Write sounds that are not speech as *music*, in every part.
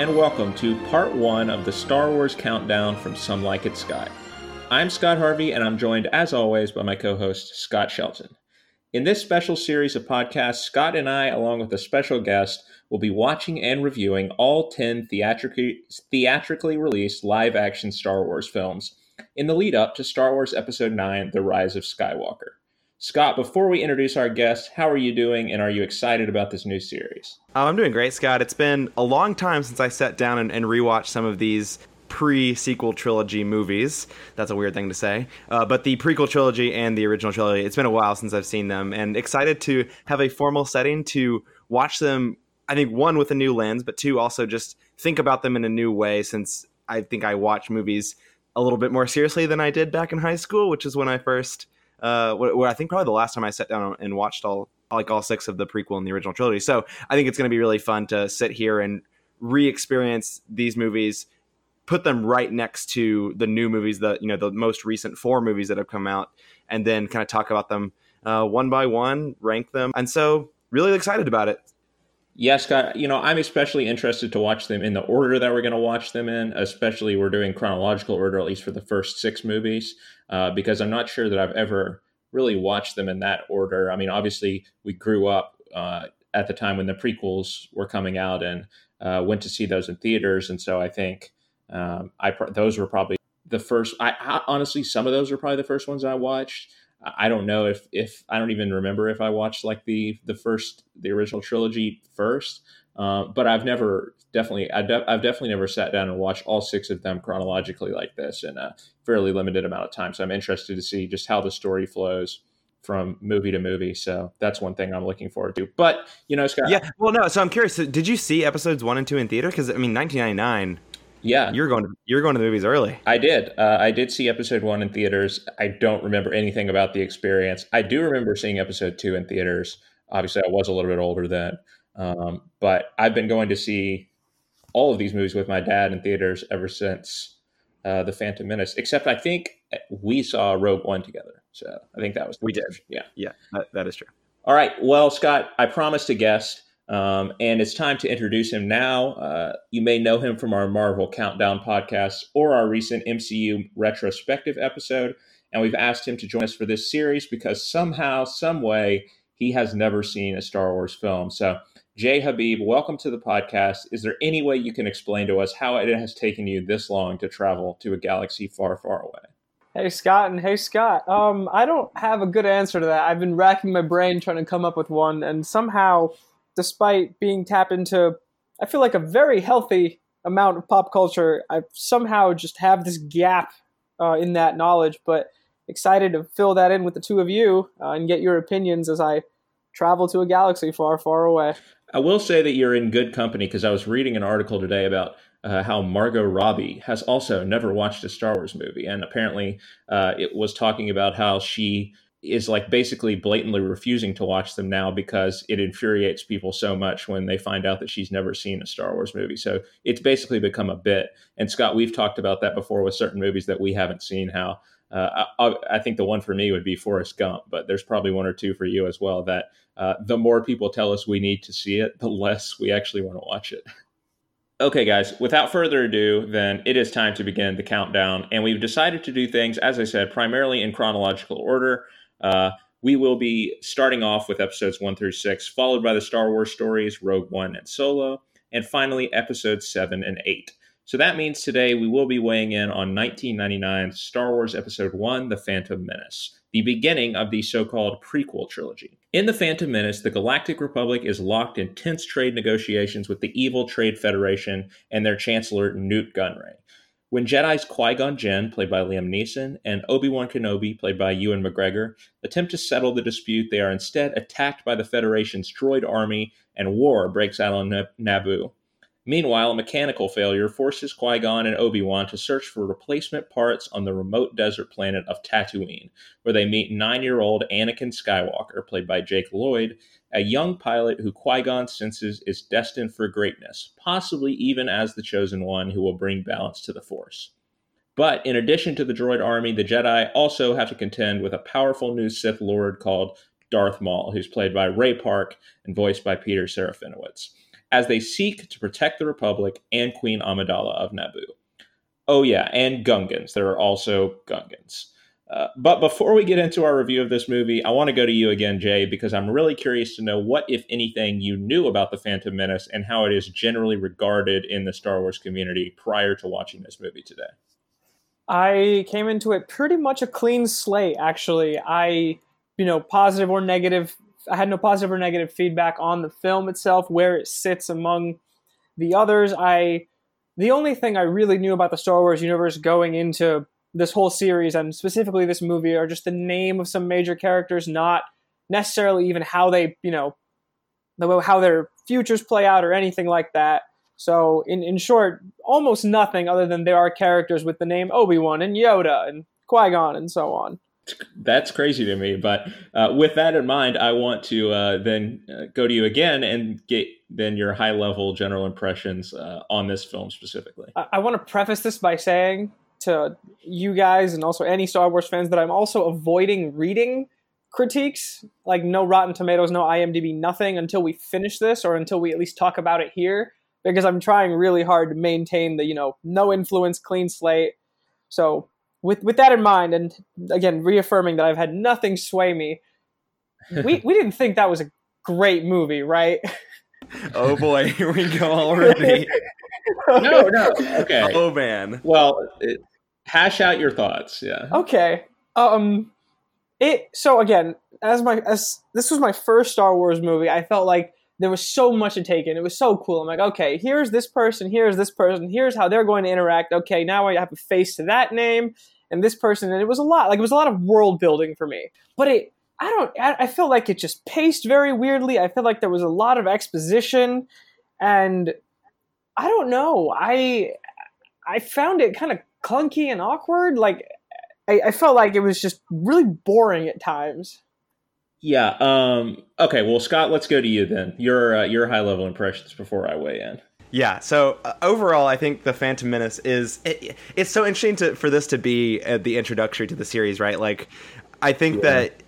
And welcome to part one of the Star Wars Countdown from Some Like It Scott. I'm Scott Harvey, and I'm joined, as always, by my co host, Scott Shelton. In this special series of podcasts, Scott and I, along with a special guest, will be watching and reviewing all 10 theatrically, theatrically released live action Star Wars films in the lead up to Star Wars Episode 9 The Rise of Skywalker. Scott, before we introduce our guest, how are you doing and are you excited about this new series? Oh, I'm doing great, Scott. It's been a long time since I sat down and, and rewatched some of these pre sequel trilogy movies. That's a weird thing to say. Uh, but the prequel trilogy and the original trilogy, it's been a while since I've seen them and excited to have a formal setting to watch them. I think one with a new lens, but two also just think about them in a new way since I think I watch movies a little bit more seriously than I did back in high school, which is when I first uh, where, I think probably the last time I sat down and watched all like all six of the prequel and the original trilogy. So I think it's going to be really fun to sit here and re-experience these movies, put them right next to the new movies that you know the most recent four movies that have come out, and then kind of talk about them uh, one by one, rank them, and so really excited about it. Yes, Scott. You know, I'm especially interested to watch them in the order that we're going to watch them in. Especially, we're doing chronological order, at least for the first six movies, uh, because I'm not sure that I've ever really watched them in that order. I mean, obviously, we grew up uh, at the time when the prequels were coming out and uh, went to see those in theaters, and so I think um, I those were probably the first. I, I honestly, some of those were probably the first ones I watched. I don't know if if I don't even remember if I watched like the the first the original trilogy first, uh, but I've never definitely I I've definitely never sat down and watched all six of them chronologically like this in a fairly limited amount of time. So I'm interested to see just how the story flows from movie to movie. So that's one thing I'm looking forward to. But you know, Scott. Yeah. Well, no. So I'm curious. So did you see episodes one and two in theater? Because I mean, 1999 yeah, you're going to you're going to the movies early. I did. Uh, I did see episode one in theaters. I don't remember anything about the experience. I do remember seeing episode two in theaters. Obviously, I was a little bit older then, um, but I've been going to see all of these movies with my dad in theaters ever since uh, the Phantom Menace. Except I think we saw Rogue One together. So I think that was we did. Yeah, yeah, that, that is true. All right. Well, Scott, I promised a guest. Um, and it's time to introduce him now. Uh, you may know him from our Marvel Countdown podcast or our recent MCU retrospective episode. And we've asked him to join us for this series because somehow, some way, he has never seen a Star Wars film. So, Jay Habib, welcome to the podcast. Is there any way you can explain to us how it has taken you this long to travel to a galaxy far, far away? Hey Scott and hey Scott. Um, I don't have a good answer to that. I've been racking my brain trying to come up with one, and somehow despite being tapped into, I feel like a very healthy amount of pop culture, I somehow just have this gap uh, in that knowledge. But excited to fill that in with the two of you uh, and get your opinions as I travel to a galaxy far, far away. I will say that you're in good company because I was reading an article today about uh, how Margot Robbie has also never watched a Star Wars movie, and apparently uh, it was talking about how she is like basically blatantly refusing to watch them now because it infuriates people so much when they find out that she's never seen a Star Wars movie. So it's basically become a bit. And Scott, we've talked about that before with certain movies that we haven't seen. How uh, I, I, think the one for me would be Forrest Gump, but there's probably one or two for you as well. That uh, the more people tell us we need to see it, the less we actually want to watch it. Okay, guys, without further ado, then it is time to begin the countdown. And we've decided to do things, as I said, primarily in chronological order. Uh, we will be starting off with episodes one through six, followed by the Star Wars stories, Rogue One and Solo, and finally episodes seven and eight. So that means today we will be weighing in on 1999's Star Wars Episode 1, The Phantom Menace, the beginning of the so called prequel trilogy. In The Phantom Menace, the Galactic Republic is locked in tense trade negotiations with the evil Trade Federation and their Chancellor, Nute Gunray. When Jedi's Qui Gon Jinn, played by Liam Neeson, and Obi Wan Kenobi, played by Ewan McGregor, attempt to settle the dispute, they are instead attacked by the Federation's droid army, and war breaks out on Naboo. Meanwhile, a mechanical failure forces Qui Gon and Obi Wan to search for replacement parts on the remote desert planet of Tatooine, where they meet nine year old Anakin Skywalker, played by Jake Lloyd, a young pilot who Qui Gon senses is destined for greatness, possibly even as the chosen one who will bring balance to the Force. But in addition to the droid army, the Jedi also have to contend with a powerful new Sith Lord called Darth Maul, who's played by Ray Park and voiced by Peter Serafinowicz. as they seek to protect the Republic and Queen Amidala of Naboo. Oh, yeah, and Gungans. There are also Gungans. Uh, but before we get into our review of this movie, I want to go to you again, Jay, because I'm really curious to know what, if anything, you knew about The Phantom Menace and how it is generally regarded in the Star Wars community prior to watching this movie today. I came into it pretty much a clean slate, actually. I, you know, positive or negative, I had no positive or negative feedback on the film itself, where it sits among the others. I, the only thing I really knew about the Star Wars universe going into this whole series and specifically this movie are just the name of some major characters, not necessarily even how they, you know, how their futures play out or anything like that. So, in, in short, almost nothing other than there are characters with the name Obi Wan and Yoda and Qui Gon and so on. That's crazy to me. But uh, with that in mind, I want to uh, then uh, go to you again and get then your high level general impressions uh, on this film specifically. I, I want to preface this by saying to you guys and also any Star Wars fans that I'm also avoiding reading critiques, like no Rotten Tomatoes, no IMDb, nothing until we finish this or until we at least talk about it here because I'm trying really hard to maintain the, you know, no influence, clean slate. So, with with that in mind and again reaffirming that I've had nothing sway me, we *laughs* we didn't think that was a great movie, right? oh boy, *laughs* here we go already. *laughs* no, no. Okay. Oh man. Well, it, hash out your thoughts. Yeah. Okay. Um, it. So again, as my as this was my first Star Wars movie, I felt like there was so much to take in. It was so cool. I'm like, okay, here's this person, here's this person, here's how they're going to interact. Okay, now I have a face to that name and this person, and it was a lot. Like it was a lot of world building for me. But it, I don't. I, I feel like it just paced very weirdly. I feel like there was a lot of exposition, and I don't know. I I found it kind of clunky and awkward. Like I, I felt like it was just really boring at times. Yeah. Um, okay. Well, Scott, let's go to you then. Your uh, your high level impressions before I weigh in. Yeah. So uh, overall, I think the Phantom Menace is it, it's so interesting to for this to be uh, the introductory to the series, right? Like, I think yeah. that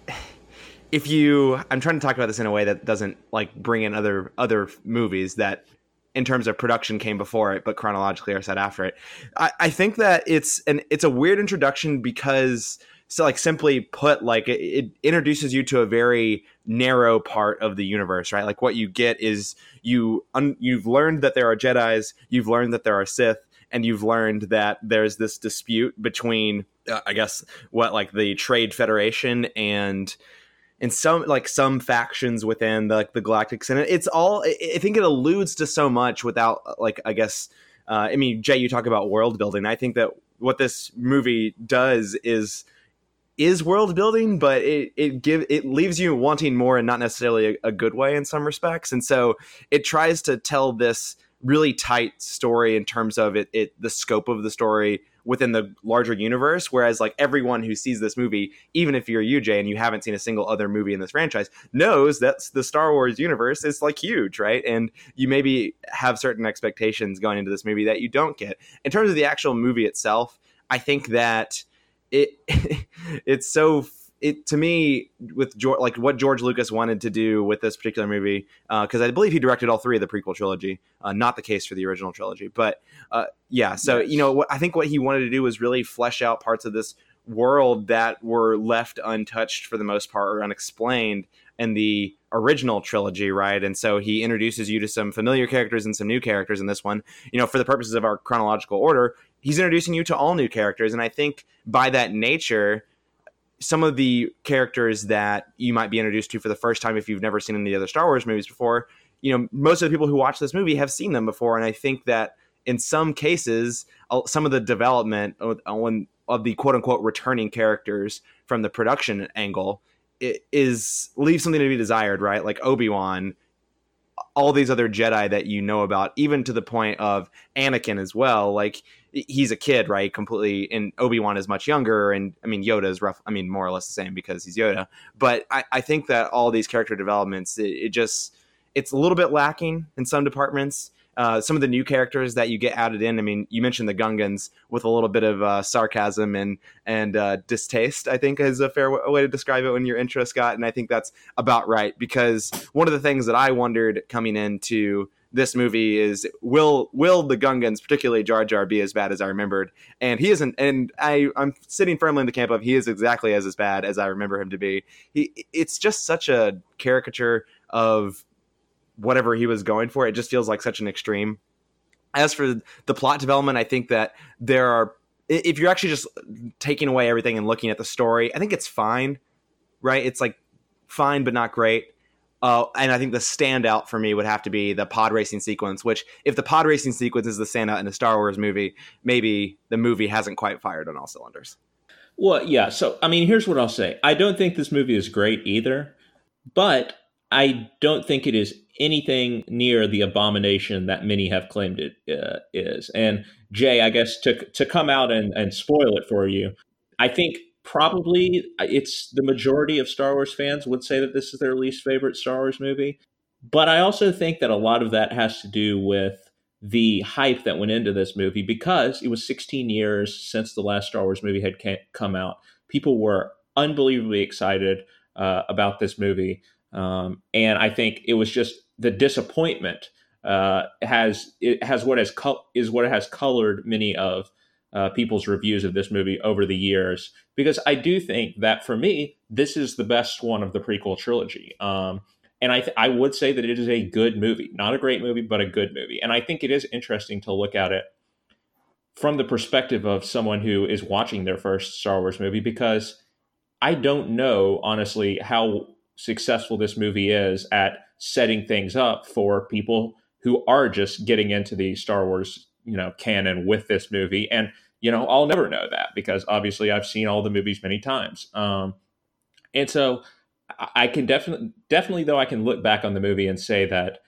if you, I'm trying to talk about this in a way that doesn't like bring in other other movies that in terms of production came before it, but chronologically are set after it. I, I think that it's an it's a weird introduction because so like simply put like it, it, introduces you to a very narrow part of the universe right like what you get is you un, you've learned that there are jedis you've learned that there are sith and you've learned that there's this dispute between uh, i guess what like the trade federation and and some like some factions within the, like the galactic senate it's all i think it alludes to so much without like i guess uh, i mean jay you talk about world building i think that what this movie does is is world building, but it it give it leaves you wanting more and not necessarily a, a, good way in some respects. And so it tries to tell this really tight story in terms of it, it the scope of the story within the larger universe. Whereas like everyone who sees this movie, even if you're UJ and you haven't seen a single other movie in this franchise, knows that the Star Wars universe is like huge, right? And you maybe have certain expectations going into this movie that you don't get. In terms of the actual movie itself, I think that it *laughs* it's so it to me with George, like what George Lucas wanted to do with this particular movie because uh, I believe he directed all three of the prequel trilogy, uh, not the case for the original trilogy. But uh, yeah, so yes. you know what I think what he wanted to do was really flesh out parts of this world that were left untouched for the most part or unexplained in the original trilogy, right? And so he introduces you to some familiar characters and some new characters in this one. You know, for the purposes of our chronological order, he's introducing you to all new characters. And I think by that nature, some of the characters that you might be introduced to for the first time if you've never seen any of the other Star Wars movies before, you know, most of the people who watch this movie have seen them before. And I think that in some cases, some of the development of the quote unquote returning characters from the production angle is leaves something to be desired, right? Like Obi Wan, all these other Jedi that you know about, even to the point of Anakin as well. Like he's a kid, right? Completely, and Obi Wan is much younger, and I mean Yoda is rough. I mean more or less the same because he's Yoda. But I, I think that all these character developments, it, it just it's a little bit lacking in some departments uh, some of the new characters that you get added in. I mean, you mentioned the Gungans with a little bit of uh, sarcasm and and uh, distaste. I think is a fair w- way to describe it when your intro, Scott. And I think that's about right because one of the things that I wondered coming into this movie is will will the Gungans, particularly Jar Jar, be as bad as I remembered? And he isn't. And I I'm sitting firmly in the camp of he is exactly as as bad as I remember him to be. He it's just such a caricature of whatever he was going for. It just feels like such an extreme. As for the plot development, I think that there are if you're actually just taking away everything and looking at the story, I think it's fine. Right? It's like fine but not great. Uh, and I think the standout for me would have to be the pod racing sequence. Which, if the pod racing sequence is the standout in a Star Wars movie, maybe the movie hasn't quite fired on all cylinders. Well, yeah. So, I mean, here's what I'll say. I don't think this movie is great either, but I don't think it is anything near the abomination that many have claimed it uh, is. And Jay, I guess to to come out and, and spoil it for you, I think probably it's the majority of Star Wars fans would say that this is their least favorite Star Wars movie. But I also think that a lot of that has to do with the hype that went into this movie because it was 16 years since the last Star Wars movie had come out. People were unbelievably excited uh, about this movie, um, and I think it was just the disappointment uh, has it has what has is what has colored many of uh, people's reviews of this movie over the years because I do think that for me, this is the best one of the prequel trilogy. Um, and I, th- I would say that it is a good movie, not a great movie, but a good movie. And I think it is interesting to look at it from the perspective of someone who is watching their first Star Wars movie because I don't know, honestly, how successful this movie is at setting things up for people who are just getting into the Star Wars you know canon with this movie. And you know i'll never know that because obviously i've seen all the movies many times. Um, and so i can definitely definitely though i can look back on the movie and say that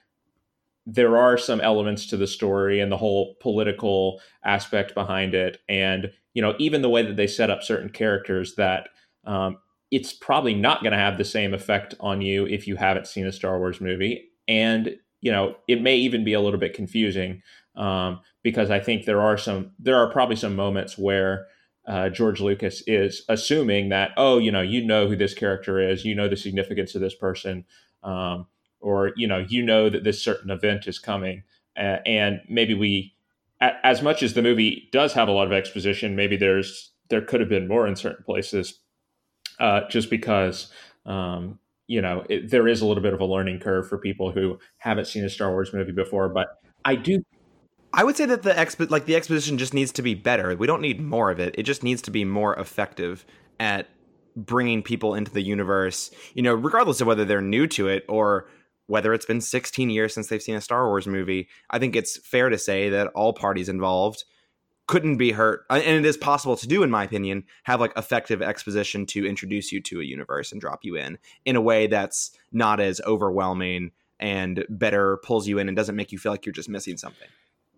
there are some elements to the story and the whole political aspect behind it. And you know even the way that they set up certain characters that um, it's probably not going to have the same effect on you if you haven't seen a star wars movie. And you know it may even be a little bit confusing um, because I think there are some there are probably some moments where uh, George Lucas is assuming that oh you know you know who this character is you know the significance of this person um, or you know you know that this certain event is coming uh, and maybe we as much as the movie does have a lot of exposition maybe there's there could have been more in certain places uh, just because um, you know it, there is a little bit of a learning curve for people who haven't seen a Star Wars movie before but I do I would say that the expo- like the exposition just needs to be better. We don't need more of it. It just needs to be more effective at bringing people into the universe. You know, regardless of whether they're new to it or whether it's been 16 years since they've seen a Star Wars movie. I think it's fair to say that all parties involved couldn't be hurt and it is possible to do in my opinion have like effective exposition to introduce you to a universe and drop you in in a way that's not as overwhelming and better pulls you in and doesn't make you feel like you're just missing something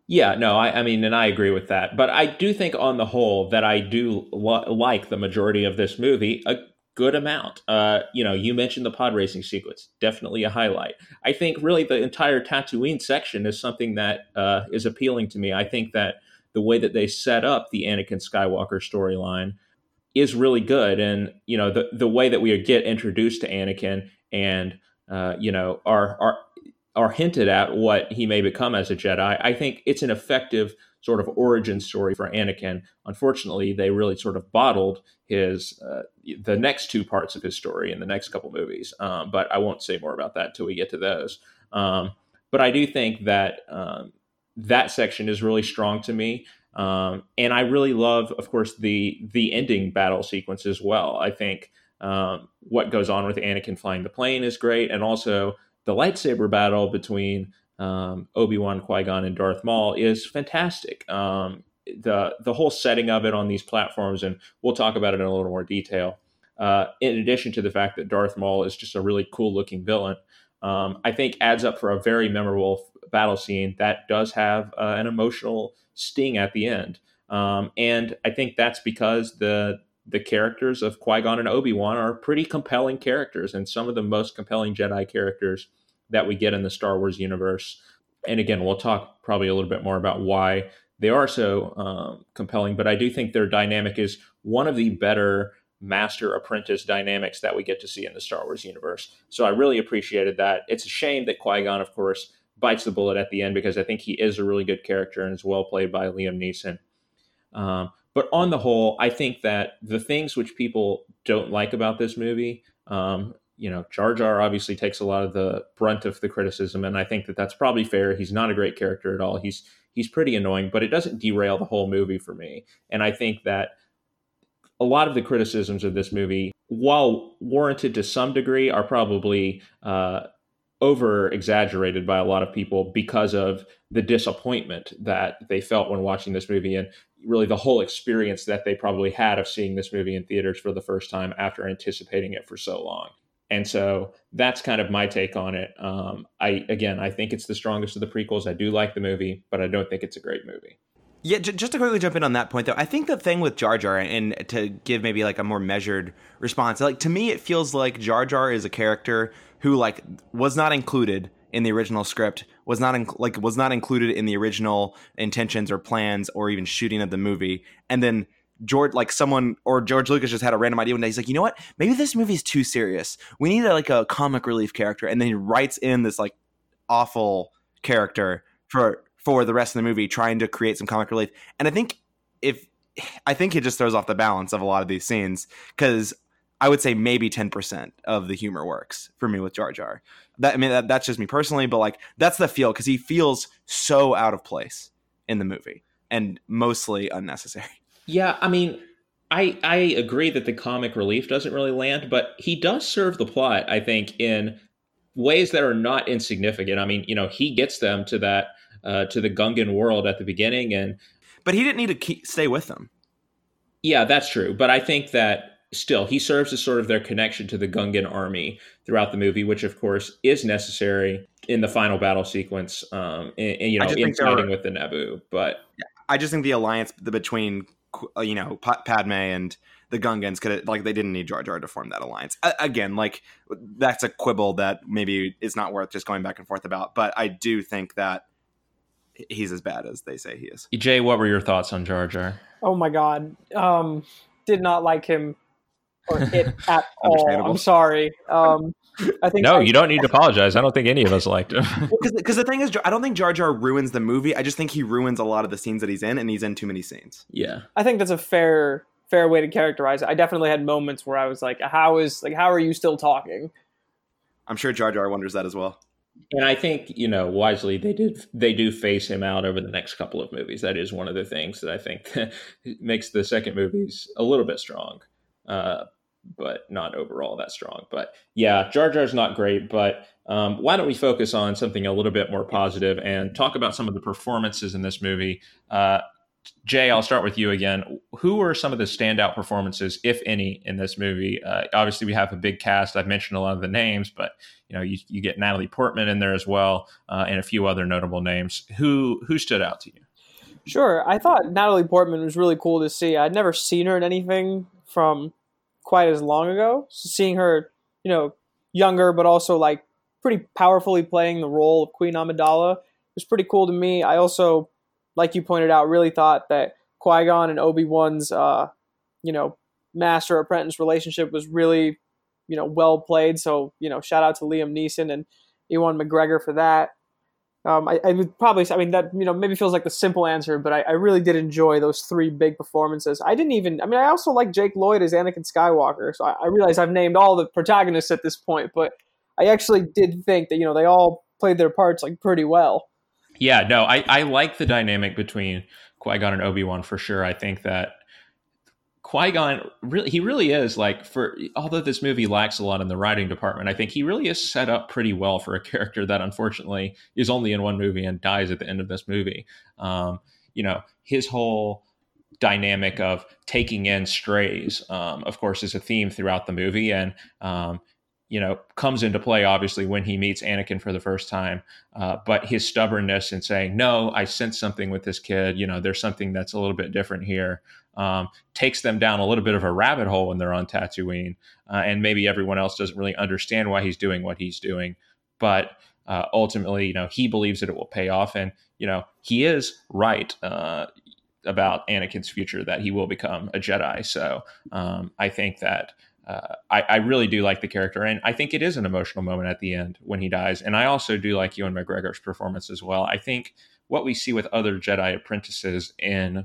yeah, no, I, I, mean, and I agree with that. But I do think, on the whole, that I do lo- like the majority of this movie a good amount. Uh, you know, you mentioned the pod racing sequence, definitely a highlight. I think really the entire Tatooine section is something that uh, is appealing to me. I think that the way that they set up the Anakin Skywalker storyline is really good, and you know, the the way that we get introduced to Anakin and uh, you know, our our are hinted at what he may become as a Jedi. I think it's an effective sort of origin story for Anakin. Unfortunately, they really sort of bottled his uh, the next two parts of his story in the next couple movies. Um, but I won't say more about that till we get to those. Um, but I do think that um, that section is really strong to me. Um, and I really love, of course, the the ending battle sequence as well. I think um, what goes on with Anakin flying the plane is great, and also the lightsaber battle between um, Obi Wan, Qui Gon, and Darth Maul is fantastic. Um, the the whole setting of it on these platforms, and we'll talk about it in a little more detail. Uh, in addition to the fact that Darth Maul is just a really cool looking villain, um, I think adds up for a very memorable battle scene that does have uh, an emotional sting at the end. Um, and I think that's because the the characters of Qui Gon and Obi Wan are pretty compelling characters, and some of the most compelling Jedi characters that we get in the Star Wars universe. And again, we'll talk probably a little bit more about why they are so um, compelling. But I do think their dynamic is one of the better master apprentice dynamics that we get to see in the Star Wars universe. So I really appreciated that. It's a shame that Qui Gon, of course, bites the bullet at the end because I think he is a really good character and is well played by Liam Neeson. Um, but on the whole, I think that the things which people don't like about this movie, um, you know, Jar Jar obviously takes a lot of the brunt of the criticism, and I think that that's probably fair. He's not a great character at all. He's he's pretty annoying, but it doesn't derail the whole movie for me. And I think that a lot of the criticisms of this movie, while warranted to some degree, are probably uh, over exaggerated by a lot of people because of the disappointment that they felt when watching this movie and really the whole experience that they probably had of seeing this movie in theaters for the first time after anticipating it for so long. And so that's kind of my take on it. Um, I again, I think it's the strongest of the prequels. I do like the movie, but I don't think it's a great movie. Yeah, j- just to quickly jump in on that point, though, I think the thing with Jar Jar, and to give maybe like a more measured response, like to me, it feels like Jar Jar is a character who like was not included in the original script, was not in, like was not included in the original intentions or plans or even shooting of the movie, and then George, like someone or George Lucas just had a random idea one day. He's like, you know what? Maybe this movie's too serious. We need a, like a comic relief character, and then he writes in this like awful character for for the rest of the movie, trying to create some comic relief. And I think if I think it just throws off the balance of a lot of these scenes because I would say maybe ten percent of the humor works for me with Jar Jar. That I mean that, that's just me personally, but like that's the feel because he feels so out of place in the movie and mostly unnecessary. *laughs* Yeah, I mean, I I agree that the comic relief doesn't really land, but he does serve the plot. I think in ways that are not insignificant. I mean, you know, he gets them to that uh, to the Gungan world at the beginning, and but he didn't need to keep, stay with them. Yeah, that's true. But I think that still he serves as sort of their connection to the Gungan army throughout the movie, which of course is necessary in the final battle sequence. Um, and, and you know, in fighting with the Naboo. But I just think the alliance between uh, you know Padme and the Gungans could like they didn't need Jar Jar to form that alliance. again, like that's a quibble that maybe is not worth just going back and forth about. But I do think that he's as bad as they say he is. Jay, what were your thoughts on Jar Jar? Oh my god, um, did not like him or it at *laughs* all. I'm sorry. Um, I think no, I, you don't need to apologize. I don't think any of us liked him. Because *laughs* well, the thing is, I don't think Jar Jar ruins the movie. I just think he ruins a lot of the scenes that he's in, and he's in too many scenes. Yeah, I think that's a fair fair way to characterize it. I definitely had moments where I was like, "How is like how are you still talking?" I'm sure Jar Jar wonders that as well. And I think you know wisely they did they do face him out over the next couple of movies. That is one of the things that I think *laughs* makes the second movies a little bit strong. Uh, but not overall that strong. But yeah, Jar Jar's not great, but um, why don't we focus on something a little bit more positive and talk about some of the performances in this movie? Uh, Jay, I'll start with you again. Who are some of the standout performances, if any, in this movie? Uh, obviously, we have a big cast. I've mentioned a lot of the names, but you know, you, you get Natalie Portman in there as well, uh, and a few other notable names. Who who stood out to you? Sure, I thought Natalie Portman was really cool to see. I'd never seen her in anything from quite as long ago. So seeing her, you know, younger but also like pretty powerfully playing the role of Queen Amidala was pretty cool to me. I also, like you pointed out, really thought that Qui Gon and Obi Wan's, uh, you know, master apprentice relationship was really, you know, well played. So you know, shout out to Liam Neeson and Ewan McGregor for that. Um, I, I, would probably, I mean, that you know maybe feels like the simple answer, but I, I, really did enjoy those three big performances. I didn't even, I mean, I also like Jake Lloyd as Anakin Skywalker, so I, I realize I've named all the protagonists at this point, but I actually did think that you know they all played their parts like pretty well. Yeah, no, I, I like the dynamic between Qui Gon and Obi Wan for sure. I think that Qui Gon really he really is like for although this movie lacks a lot in the writing department, I think he really is set up pretty well for a character that unfortunately is only in one movie and dies at the end of this movie. Um, you know, his whole dynamic of taking in strays, um, of course, is a theme throughout the movie, and um, you know comes into play obviously when he meets Anakin for the first time. Uh, but his stubbornness in saying, "No, I sense something with this kid. You know, there's something that's a little bit different here." Um, takes them down a little bit of a rabbit hole when they're on Tatooine, uh, and maybe everyone else doesn't really understand why he's doing what he's doing, but uh, ultimately, you know, he believes that it will pay off, and you know, he is right uh, about Anakin's future that he will become a Jedi. So um, I think that uh, I, I, really do like the character, and I think it is an emotional moment at the end when he dies. And I also do like Ewan McGregor's performance as well. I think what we see with other Jedi apprentices in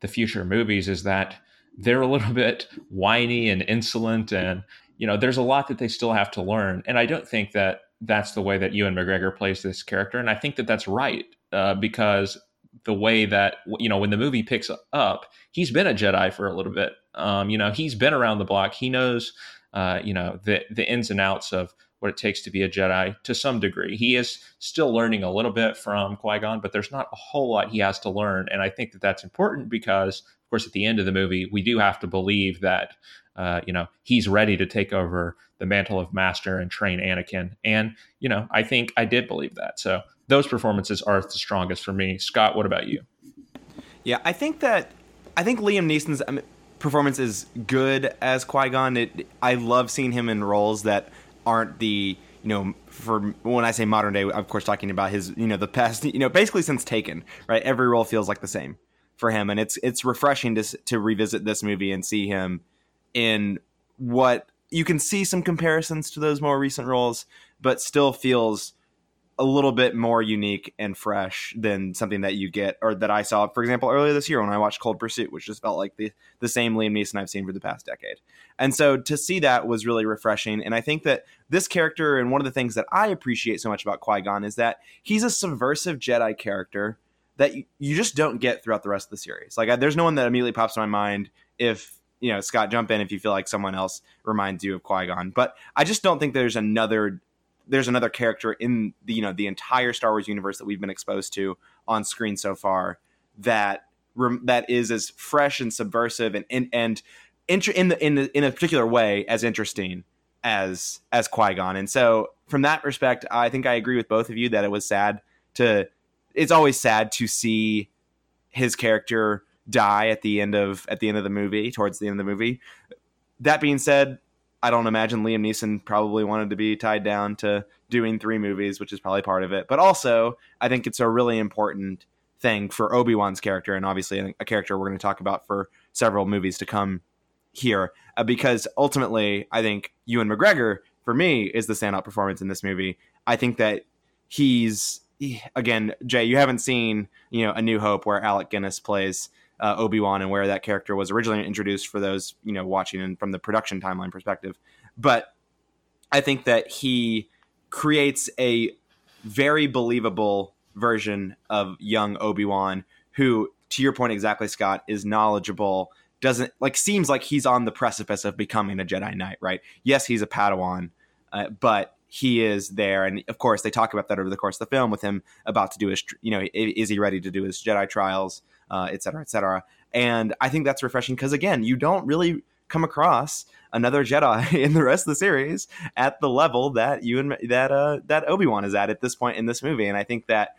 the future movies is that they're a little *laughs* bit whiny and insolent, and you know, there's a lot that they still have to learn. And I don't think that that's the way that Ewan McGregor plays this character, and I think that that's right uh, because the way that you know when the movie picks up, he's been a Jedi for a little bit. Um, you know, he's been around the block. He knows, uh, you know, the the ins and outs of what it takes to be a Jedi to some degree. He is still learning a little bit from Qui Gon, but there's not a whole lot he has to learn, and I think that that's important because, of course, at the end of the movie, we do have to believe that, uh, you know, he's ready to take over the mantle of Master and train Anakin, and you know, I think I did believe that. So those performances are the strongest for me. Scott, what about you? Yeah, I think that I think Liam Neeson's I mean, performance is good as Qui Gon. I love seeing him in roles that aren't the you know for when I say modern day, of course, talking about his you know the past you know basically since Taken, right? Every role feels like the same for him, and it's it's refreshing to to revisit this movie and see him in what you can see some comparisons to those more recent roles, but still feels a little bit more unique and fresh than something that you get or that I saw, for example, earlier this year when I watched Cold Pursuit, which just felt like the the same Liam Neeson I've seen for the past decade. And so to see that was really refreshing. And I think that this character and one of the things that I appreciate so much about Qui Gon is that he's a subversive Jedi character that you, you just don't get throughout the rest of the series. Like I, there's no one that immediately pops in my mind if you know Scott jump in if you feel like someone else reminds you of Qui Gon. But I just don't think there's another there's another character in the you know the entire Star Wars universe that we've been exposed to on screen so far that that is as fresh and subversive and and, and in the in the, in a particular way as interesting as as Qui Gon. And so from that respect, I think I agree with both of you that it was sad to. It's always sad to see his character die at the end of at the end of the movie, towards the end of the movie. That being said, I don't imagine Liam Neeson probably wanted to be tied down to doing three movies, which is probably part of it. But also, I think it's a really important thing for Obi Wan's character, and obviously a character we're going to talk about for several movies to come here, uh, because ultimately, I think Ewan McGregor for me is the standout performance in this movie. I think that he's again, Jay, you haven't seen you know A New Hope where Alec Guinness plays uh, Obi Wan and where that character was originally introduced for those you know watching and from the production timeline perspective. But I think that he creates a very believable version of young Obi Wan, who, to your point exactly, Scott, is knowledgeable. Doesn't like seems like he's on the precipice of becoming a Jedi Knight, right? Yes, he's a Padawan, uh, but he is there, and of course they talk about that over the course of the film with him about to do his, you know, is he ready to do his Jedi trials? Uh, et cetera, et cetera. And I think that's refreshing because again, you don't really come across another Jedi *laughs* in the rest of the series at the level that you and that uh, that Obi Wan is at at this point in this movie. And I think that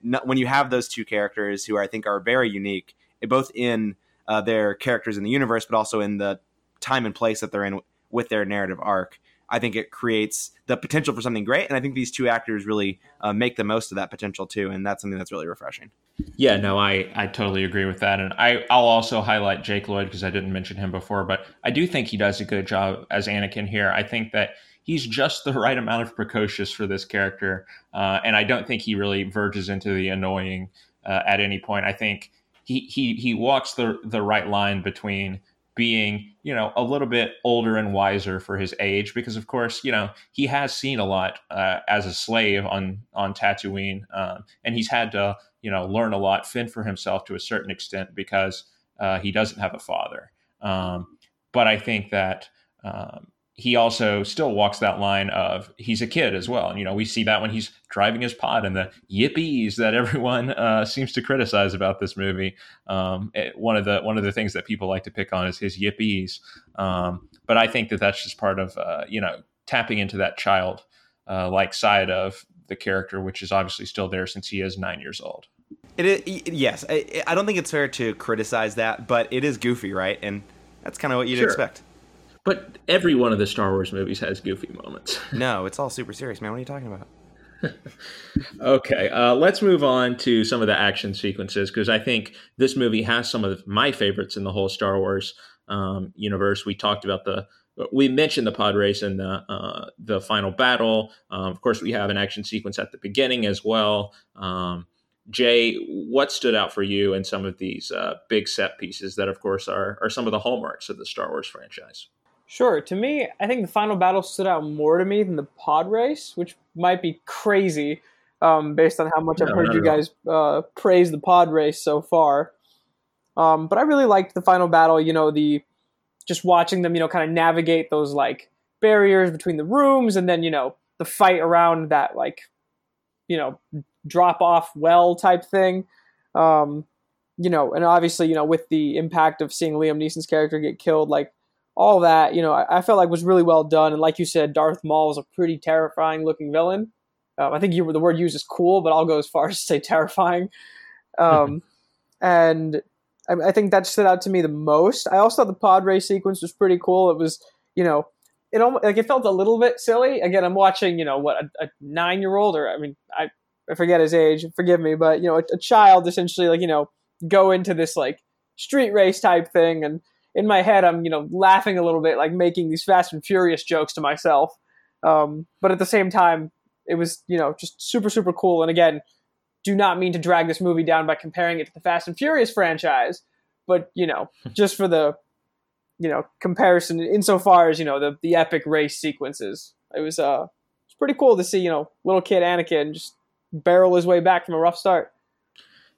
when you have those two characters who I think are very unique, both in uh, their characters in the universe, but also in the time and place that they're in with their narrative arc, I think it creates the potential for something great. And I think these two actors really uh, make the most of that potential too. And that's something that's really refreshing. Yeah, no, I, I totally agree with that. And I, I'll also highlight Jake Lloyd because I didn't mention him before, but I do think he does a good job as Anakin here. I think that he's just the right amount of precocious for this character. Uh, and I don't think he really verges into the annoying uh, at any point. I think he, he, he walks the, the right line between being you know a little bit older and wiser for his age because of course you know he has seen a lot uh, as a slave on on Tatooine um, and he's had to you know learn a lot fend for himself to a certain extent because uh, he doesn't have a father. Um, but I think that um, he also still walks that line of he's a kid as well. And, you know, we see that when he's driving his pod and the yippies that *laughs* everyone uh, seems to criticize about this movie. Um, it, one of the one of the things that people like to pick on is his yippies. Um, but I think that that's just part of uh, you know tapping into that child uh, like side of the character, which is obviously still there since he is nine years old. It is, yes, I, I don't think it's fair to criticize that, but it is goofy, right? And that's kind of what you'd sure. expect. But every one of the Star Wars movies has goofy moments. *laughs* no, it's all super serious, man. What are you talking about? *laughs* okay, uh, let's move on to some of the action sequences because I think this movie has some of my favorites in the whole Star Wars um, universe. We talked about the we mentioned the pod race and the uh, the final battle. Um, of course, we have an action sequence at the beginning as well. Um, Jay, what stood out for you in some of these uh, big set pieces that, of course, are are some of the hallmarks of the Star Wars franchise? Sure. To me, I think the final battle stood out more to me than the pod race, which might be crazy um, based on how much no, I've heard you guys uh, praise the pod race so far. Um, but I really liked the final battle. You know, the just watching them, you know, kind of navigate those like barriers between the rooms, and then you know the fight around that like you know drop off well type thing. Um, you know, and obviously, you know, with the impact of seeing Liam Neeson's character get killed, like all that, you know, I, I felt like was really well done. And like you said, Darth Maul is a pretty terrifying looking villain. Um, I think you the word used is cool, but I'll go as far *laughs* as to say terrifying. Um, *laughs* and I, I, think that stood out to me the most. I also thought the pod race sequence was pretty cool. It was, you know, it almost like it felt a little bit silly. Again, I'm watching, you know, what a, a nine year old or I mean, I I forget his age. Forgive me, but you know, a, a child essentially like you know go into this like street race type thing, and in my head, I'm you know laughing a little bit, like making these Fast and Furious jokes to myself. Um, but at the same time, it was you know just super super cool. And again, do not mean to drag this movie down by comparing it to the Fast and Furious franchise, but you know *laughs* just for the you know comparison insofar as you know the the epic race sequences, it was uh it's pretty cool to see you know little kid Anakin just barrel his way back from a rough start.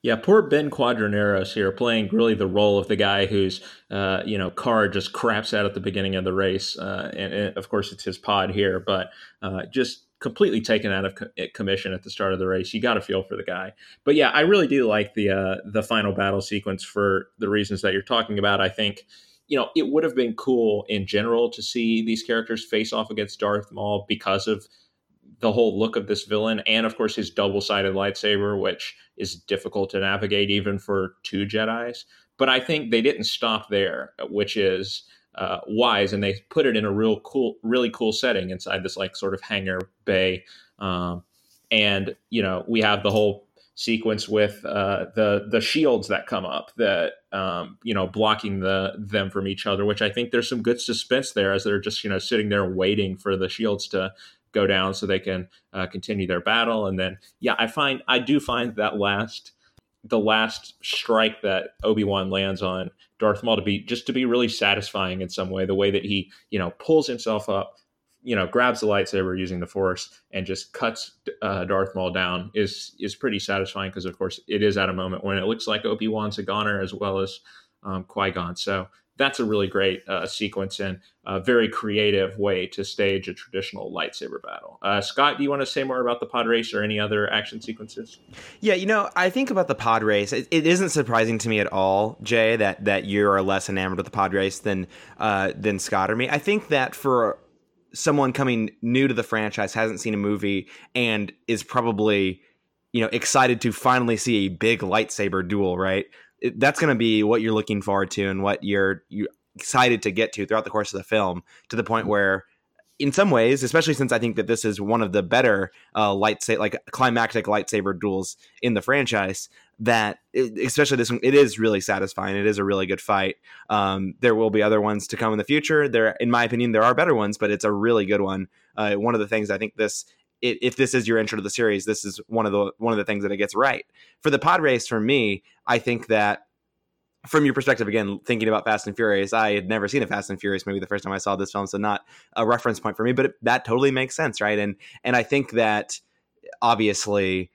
Yeah, poor Ben Quadinaros here playing really the role of the guy whose uh, you know car just craps out at the beginning of the race, uh, and, and, of course it's his pod here, but uh, just completely taken out of co- commission at the start of the race. You got to feel for the guy, but yeah, I really do like the uh, the final battle sequence for the reasons that you're talking about. I think you know it would have been cool in general to see these characters face off against Darth Maul because of the whole look of this villain, and of course his double sided lightsaber, which is difficult to navigate even for two Jedi's. But I think they didn't stop there, which is uh, wise, and they put it in a real cool, really cool setting inside this like sort of hangar bay. Um, and you know we have the whole sequence with uh, the the shields that come up that um, you know blocking the them from each other, which I think there's some good suspense there as they're just you know sitting there waiting for the shields to go down so they can uh, continue their battle. And then, yeah, I find I do find that last the last strike that Obi Wan lands on Darth Maul to be just to be really satisfying in some way. The way that he you know pulls himself up, you know, grabs the lightsaber using the Force and just cuts uh, Darth Maul down is is pretty satisfying because of course it is at a moment when it looks like Obi Wan's a goner as well as um, Qui Gon. So that's a really great uh, sequence and a very creative way to stage a traditional lightsaber battle. Uh, Scott, do you want to say more about the pod race or any other action sequences? Yeah, you know, I think about the pod race. It, it isn't surprising to me at all, Jay, that that you are less enamored with the pod race than uh, than Scott or me. I think that for someone coming new to the franchise, hasn't seen a movie, and is probably you know excited to finally see a big lightsaber duel, right? That's going to be what you're looking forward to and what you're you excited to get to throughout the course of the film to the point where in some ways especially since i think that this is one of the better uh lightsaber like climactic lightsaber duels in the franchise that especially this one it is really satisfying. It is a really good fight. Um, there will be other ones to come in the future. There in my opinion there are better ones but it's a really good one. Uh, one of the things i think this if this is your intro to the series, this is one of the one of the things that it gets right. For the pod race, for me, I think that from your perspective, again, thinking about Fast and Furious, I had never seen a Fast and Furious movie the first time I saw this film, so not a reference point for me, but it, that totally makes sense, right? And and I think that obviously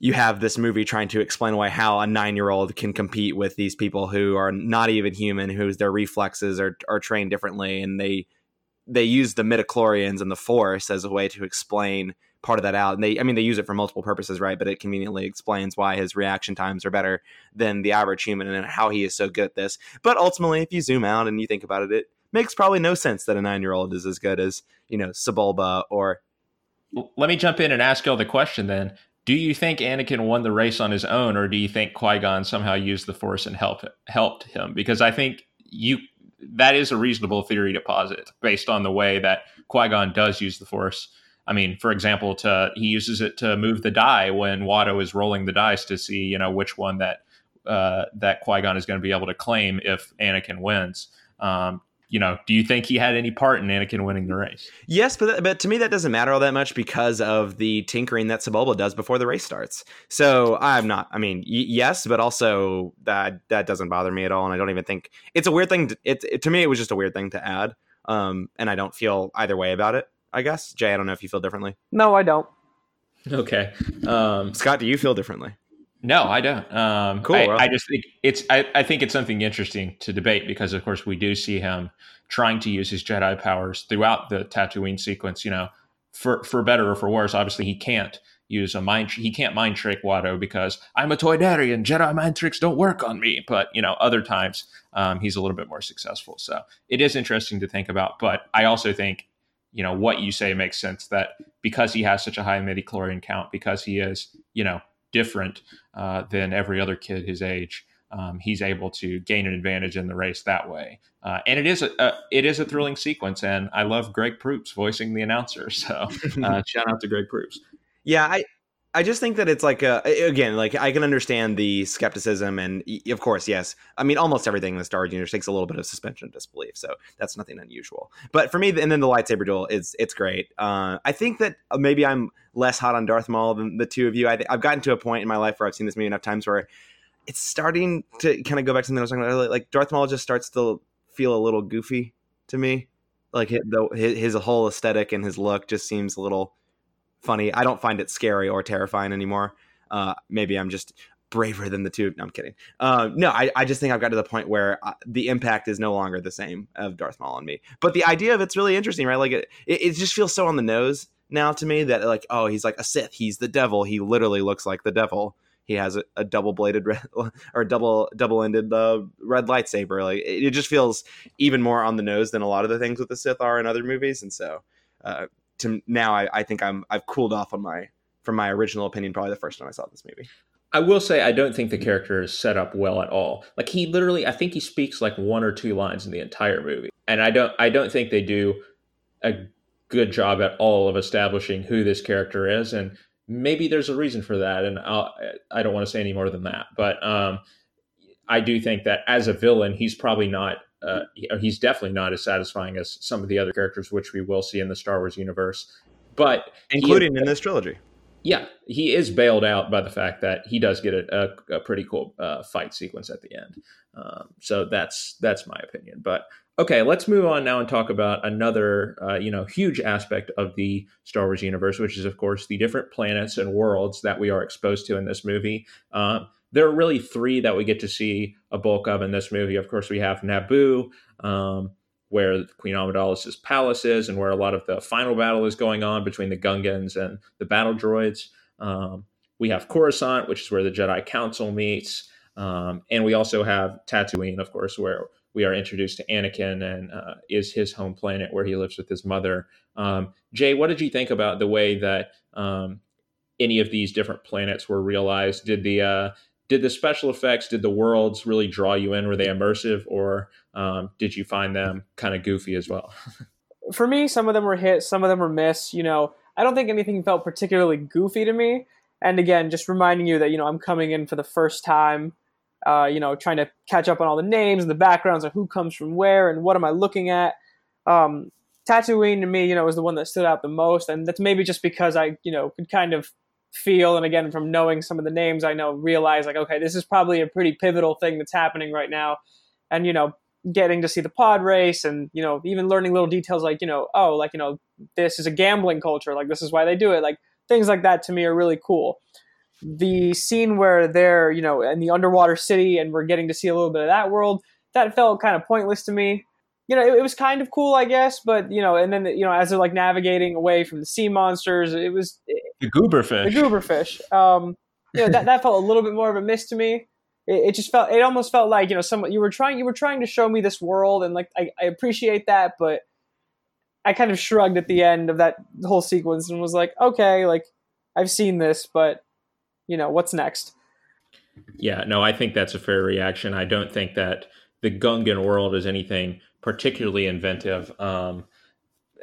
you have this movie trying to explain why how a nine year old can compete with these people who are not even human, whose their reflexes are are trained differently, and they they use the midichlorians and the force as a way to explain part of that out. And they, I mean, they use it for multiple purposes, right? But it conveniently explains why his reaction times are better than the average human and how he is so good at this. But ultimately, if you zoom out and you think about it, it makes probably no sense that a nine year old is as good as, you know, Sebulba or. Let me jump in and ask you all the question then. Do you think Anakin won the race on his own, or do you think Qui Gon somehow used the Force and helped helped him? Because I think you that is a reasonable theory to posit based on the way that Qui Gon does use the Force. I mean, for example, to he uses it to move the die when Watto is rolling the dice to see, you know, which one that uh, that Qui Gon is going to be able to claim if Anakin wins. Um, you know, do you think he had any part in Anakin winning the race? Yes, but but to me that doesn't matter all that much because of the tinkering that Sebulba does before the race starts. So I'm not. I mean, y- yes, but also that that doesn't bother me at all, and I don't even think it's a weird thing. To, it, it to me it was just a weird thing to add, um, and I don't feel either way about it. I guess Jay, I don't know if you feel differently. No, I don't. Okay, um, Scott, do you feel differently? No, I don't. Um, cool. I, I, just think it's. I, I, think it's something interesting to debate because, of course, we do see him trying to use his Jedi powers throughout the Tatooine sequence. You know, for for better or for worse. Obviously, he can't use a mind. He can't mind trick Watto because I'm a Toydarian. Jedi mind tricks don't work on me. But you know, other times um, he's a little bit more successful. So it is interesting to think about. But I also think you know what you say makes sense that because he has such a high midi-chlorian count because he is you know different uh, than every other kid his age. Um, he's able to gain an advantage in the race that way, uh, and it is a, a, it is a thrilling sequence. And I love Greg Proops voicing the announcer, *laughs* so uh, *laughs* shout out to Greg Proops. Yeah, I I just think that it's like a, again, like I can understand the skepticism, and of course, yes. I mean, almost everything in the Star Wars universe takes a little bit of suspension of disbelief, so that's nothing unusual. But for me, and then the lightsaber duel is it's great. Uh, I think that maybe I'm less hot on Darth Maul than the two of you. I have gotten to a point in my life where I've seen this movie enough times where it's starting to kind of go back to something I was talking about. earlier. Like Darth Maul just starts to feel a little goofy to me. Like his, his whole aesthetic and his look just seems a little funny. I don't find it scary or terrifying anymore. Uh, maybe I'm just braver than the two. No, I'm kidding. Uh, no, I, I just think I've got to the point where uh, the impact is no longer the same of Darth Maul on me. But the idea of it's really interesting, right? Like it, it, just feels so on the nose now to me that like, oh, he's like a Sith. He's the devil. He literally looks like the devil. He has a, a double bladed *laughs* or double double ended uh, red lightsaber. Like it, it, just feels even more on the nose than a lot of the things with the Sith are in other movies. And so uh, to now I, I think I'm I've cooled off on my from my original opinion probably the first time I saw this movie. I will say I don't think the character is set up well at all. Like he literally I think he speaks like one or two lines in the entire movie. And I don't I don't think they do a good job at all of establishing who this character is and maybe there's a reason for that and I'll, I don't want to say any more than that. But um I do think that as a villain he's probably not uh, he's definitely not as satisfying as some of the other characters, which we will see in the Star Wars universe. But including in this trilogy, yeah, he is bailed out by the fact that he does get a, a, a pretty cool uh, fight sequence at the end. Um, so that's that's my opinion. But okay, let's move on now and talk about another uh, you know huge aspect of the Star Wars universe, which is of course the different planets and worlds that we are exposed to in this movie. Um, there are really three that we get to see a bulk of in this movie. Of course, we have Naboo, um, where Queen Amidala's palace is, and where a lot of the final battle is going on between the Gungans and the battle droids. Um, we have Coruscant, which is where the Jedi Council meets, um, and we also have Tatooine, of course, where we are introduced to Anakin and uh, is his home planet where he lives with his mother. Um, Jay, what did you think about the way that um, any of these different planets were realized? Did the uh, did the special effects, did the worlds really draw you in? Were they immersive, or um, did you find them kind of goofy as well? *laughs* For me, some of them were hits, some of them were miss. You know, I don't think anything felt particularly goofy to me. And again, just reminding you that you know I'm coming in for the first time. Uh, you know, trying to catch up on all the names and the backgrounds of who comes from where and what am I looking at. Um, Tatooine to me, you know, was the one that stood out the most, and that's maybe just because I, you know, could kind of feel and again from knowing some of the names i know realize like okay this is probably a pretty pivotal thing that's happening right now. And you know getting to see the pod race and you know even learning little details like you know oh like you know this is a gambling culture like this is why they do it like things like that to me are really cool. The scene where they're you know in the underwater city and we're getting to see a little bit of that world that felt kind of pointless to me you know, it, it, was kind of cool, I guess, but you know, and then you know, as they're like navigating away from the sea monsters, it was the gooberfish. The gooberfish. Um, you know, that that felt a little bit more of a miss to me. It, it, just felt, it almost felt like you know, some you were trying, you were trying to show me this world, and like I, I appreciate that, but I kind of shrugged at the end of that whole sequence and was like, okay, like I've seen this, but you know, what's next? Yeah, no, I think that's a fair reaction. I don't think that the Gungan world is anything particularly inventive. Um,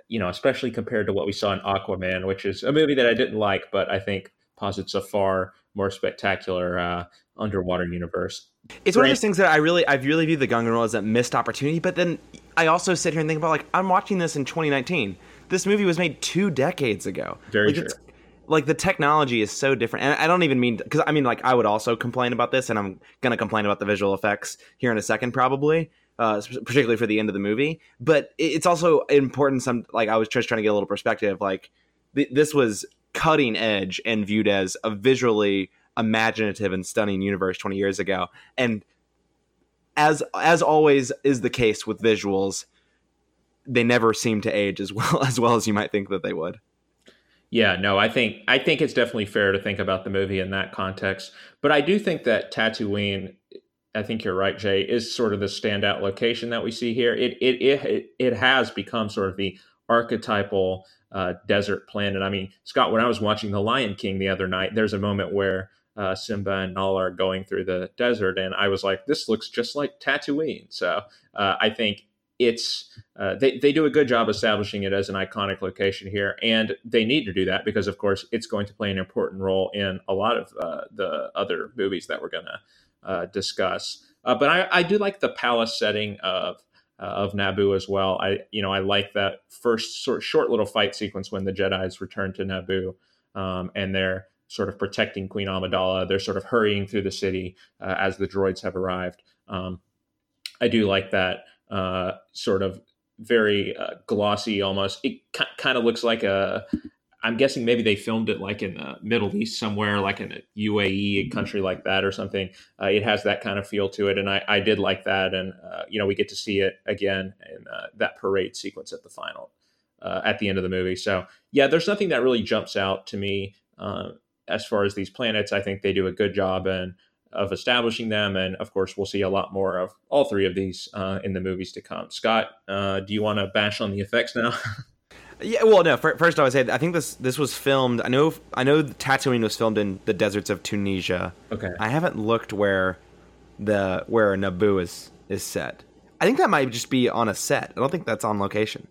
you know, especially compared to what we saw in Aquaman, which is a movie that I didn't like, but I think posits a far more spectacular uh, underwater universe. It's one of those things that I really, I really view the Gungan role as a missed opportunity. But then I also sit here and think about like I'm watching this in 2019. This movie was made two decades ago. Very like, true. Like the technology is so different, and I don't even mean because I mean like I would also complain about this, and I'm gonna complain about the visual effects here in a second, probably. Uh, particularly for the end of the movie, but it's also important. Some like I was just trying to get a little perspective. Like th- this was cutting edge and viewed as a visually imaginative and stunning universe 20 years ago. And as as always is the case with visuals, they never seem to age as *laughs* well as well as you might think that they would. Yeah, no, I think I think it's definitely fair to think about the movie in that context. But I do think that Tatooine, I think you're right, Jay, is sort of the standout location that we see here. It it it it has become sort of the archetypal uh, desert planet. I mean, Scott, when I was watching The Lion King the other night, there's a moment where uh, Simba and Nala are going through the desert, and I was like, this looks just like Tatooine. So uh, I think it's uh, they they do a good job establishing it as an iconic location here, and they need to do that because, of course, it's going to play an important role in a lot of uh, the other movies that we're to uh, discuss. Uh, but I, I do like the palace setting of uh, of Naboo as well. I you know I like that first sort of short little fight sequence when the Jedi's return to Naboo, um, and they're sort of protecting Queen Amidala. They're sort of hurrying through the city uh, as the droids have arrived. Um, I do like that uh, sort of very uh, glossy, almost. It kind of looks like a. I'm guessing maybe they filmed it like in the Middle East somewhere, like in a UAE a country like that or something. Uh, it has that kind of feel to it, and I, I did like that. And uh, you know, we get to see it again in uh, that parade sequence at the final, uh, at the end of the movie. So yeah, there's nothing that really jumps out to me as far as these planets. I think they do a good job and of establishing them, and of course, we'll see a lot more of all three of these uh, in the movies to come. Scott, uh, do you want to bash on the effects now? *laughs* yeah, well, no. First, I would say I think this this was filmed. I know I know Tatooine was filmed in the deserts of Tunisia. Okay, I haven't looked where the where Naboo is is set. I think that might just be on a set. I don't think that's on location.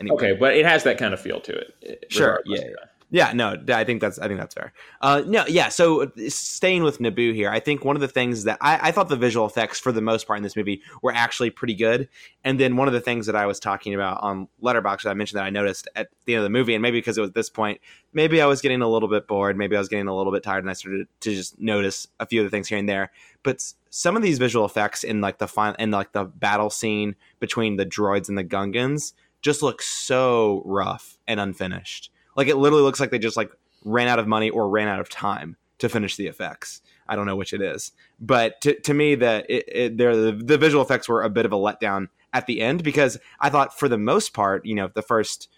Anyway. Okay, but it has that kind of feel to it. Eh, sure. Yeah. yeah. Yeah, no, I think that's I think that's fair. Uh, no, yeah. So staying with Naboo here, I think one of the things that I, I, thought the visual effects for the most part in this movie were actually pretty good. And then one of the things that I was talking about on Letterboxd that I mentioned that I noticed at the end of the movie, and maybe because it was this point, maybe I was getting a little bit bored, maybe I was getting a little bit tired, and I started to just notice a few of the things here and there. But some of these visual effects in like the final in like the battle scene between the droids and the Gungans just look so rough and unfinished like it literally looks like they just like ran out of money or ran out of time to finish the effects. I don't know which it is, but to, to me, that it, it the, the visual effects were a bit of a letdown at the end because I thought for the most part, you know, the first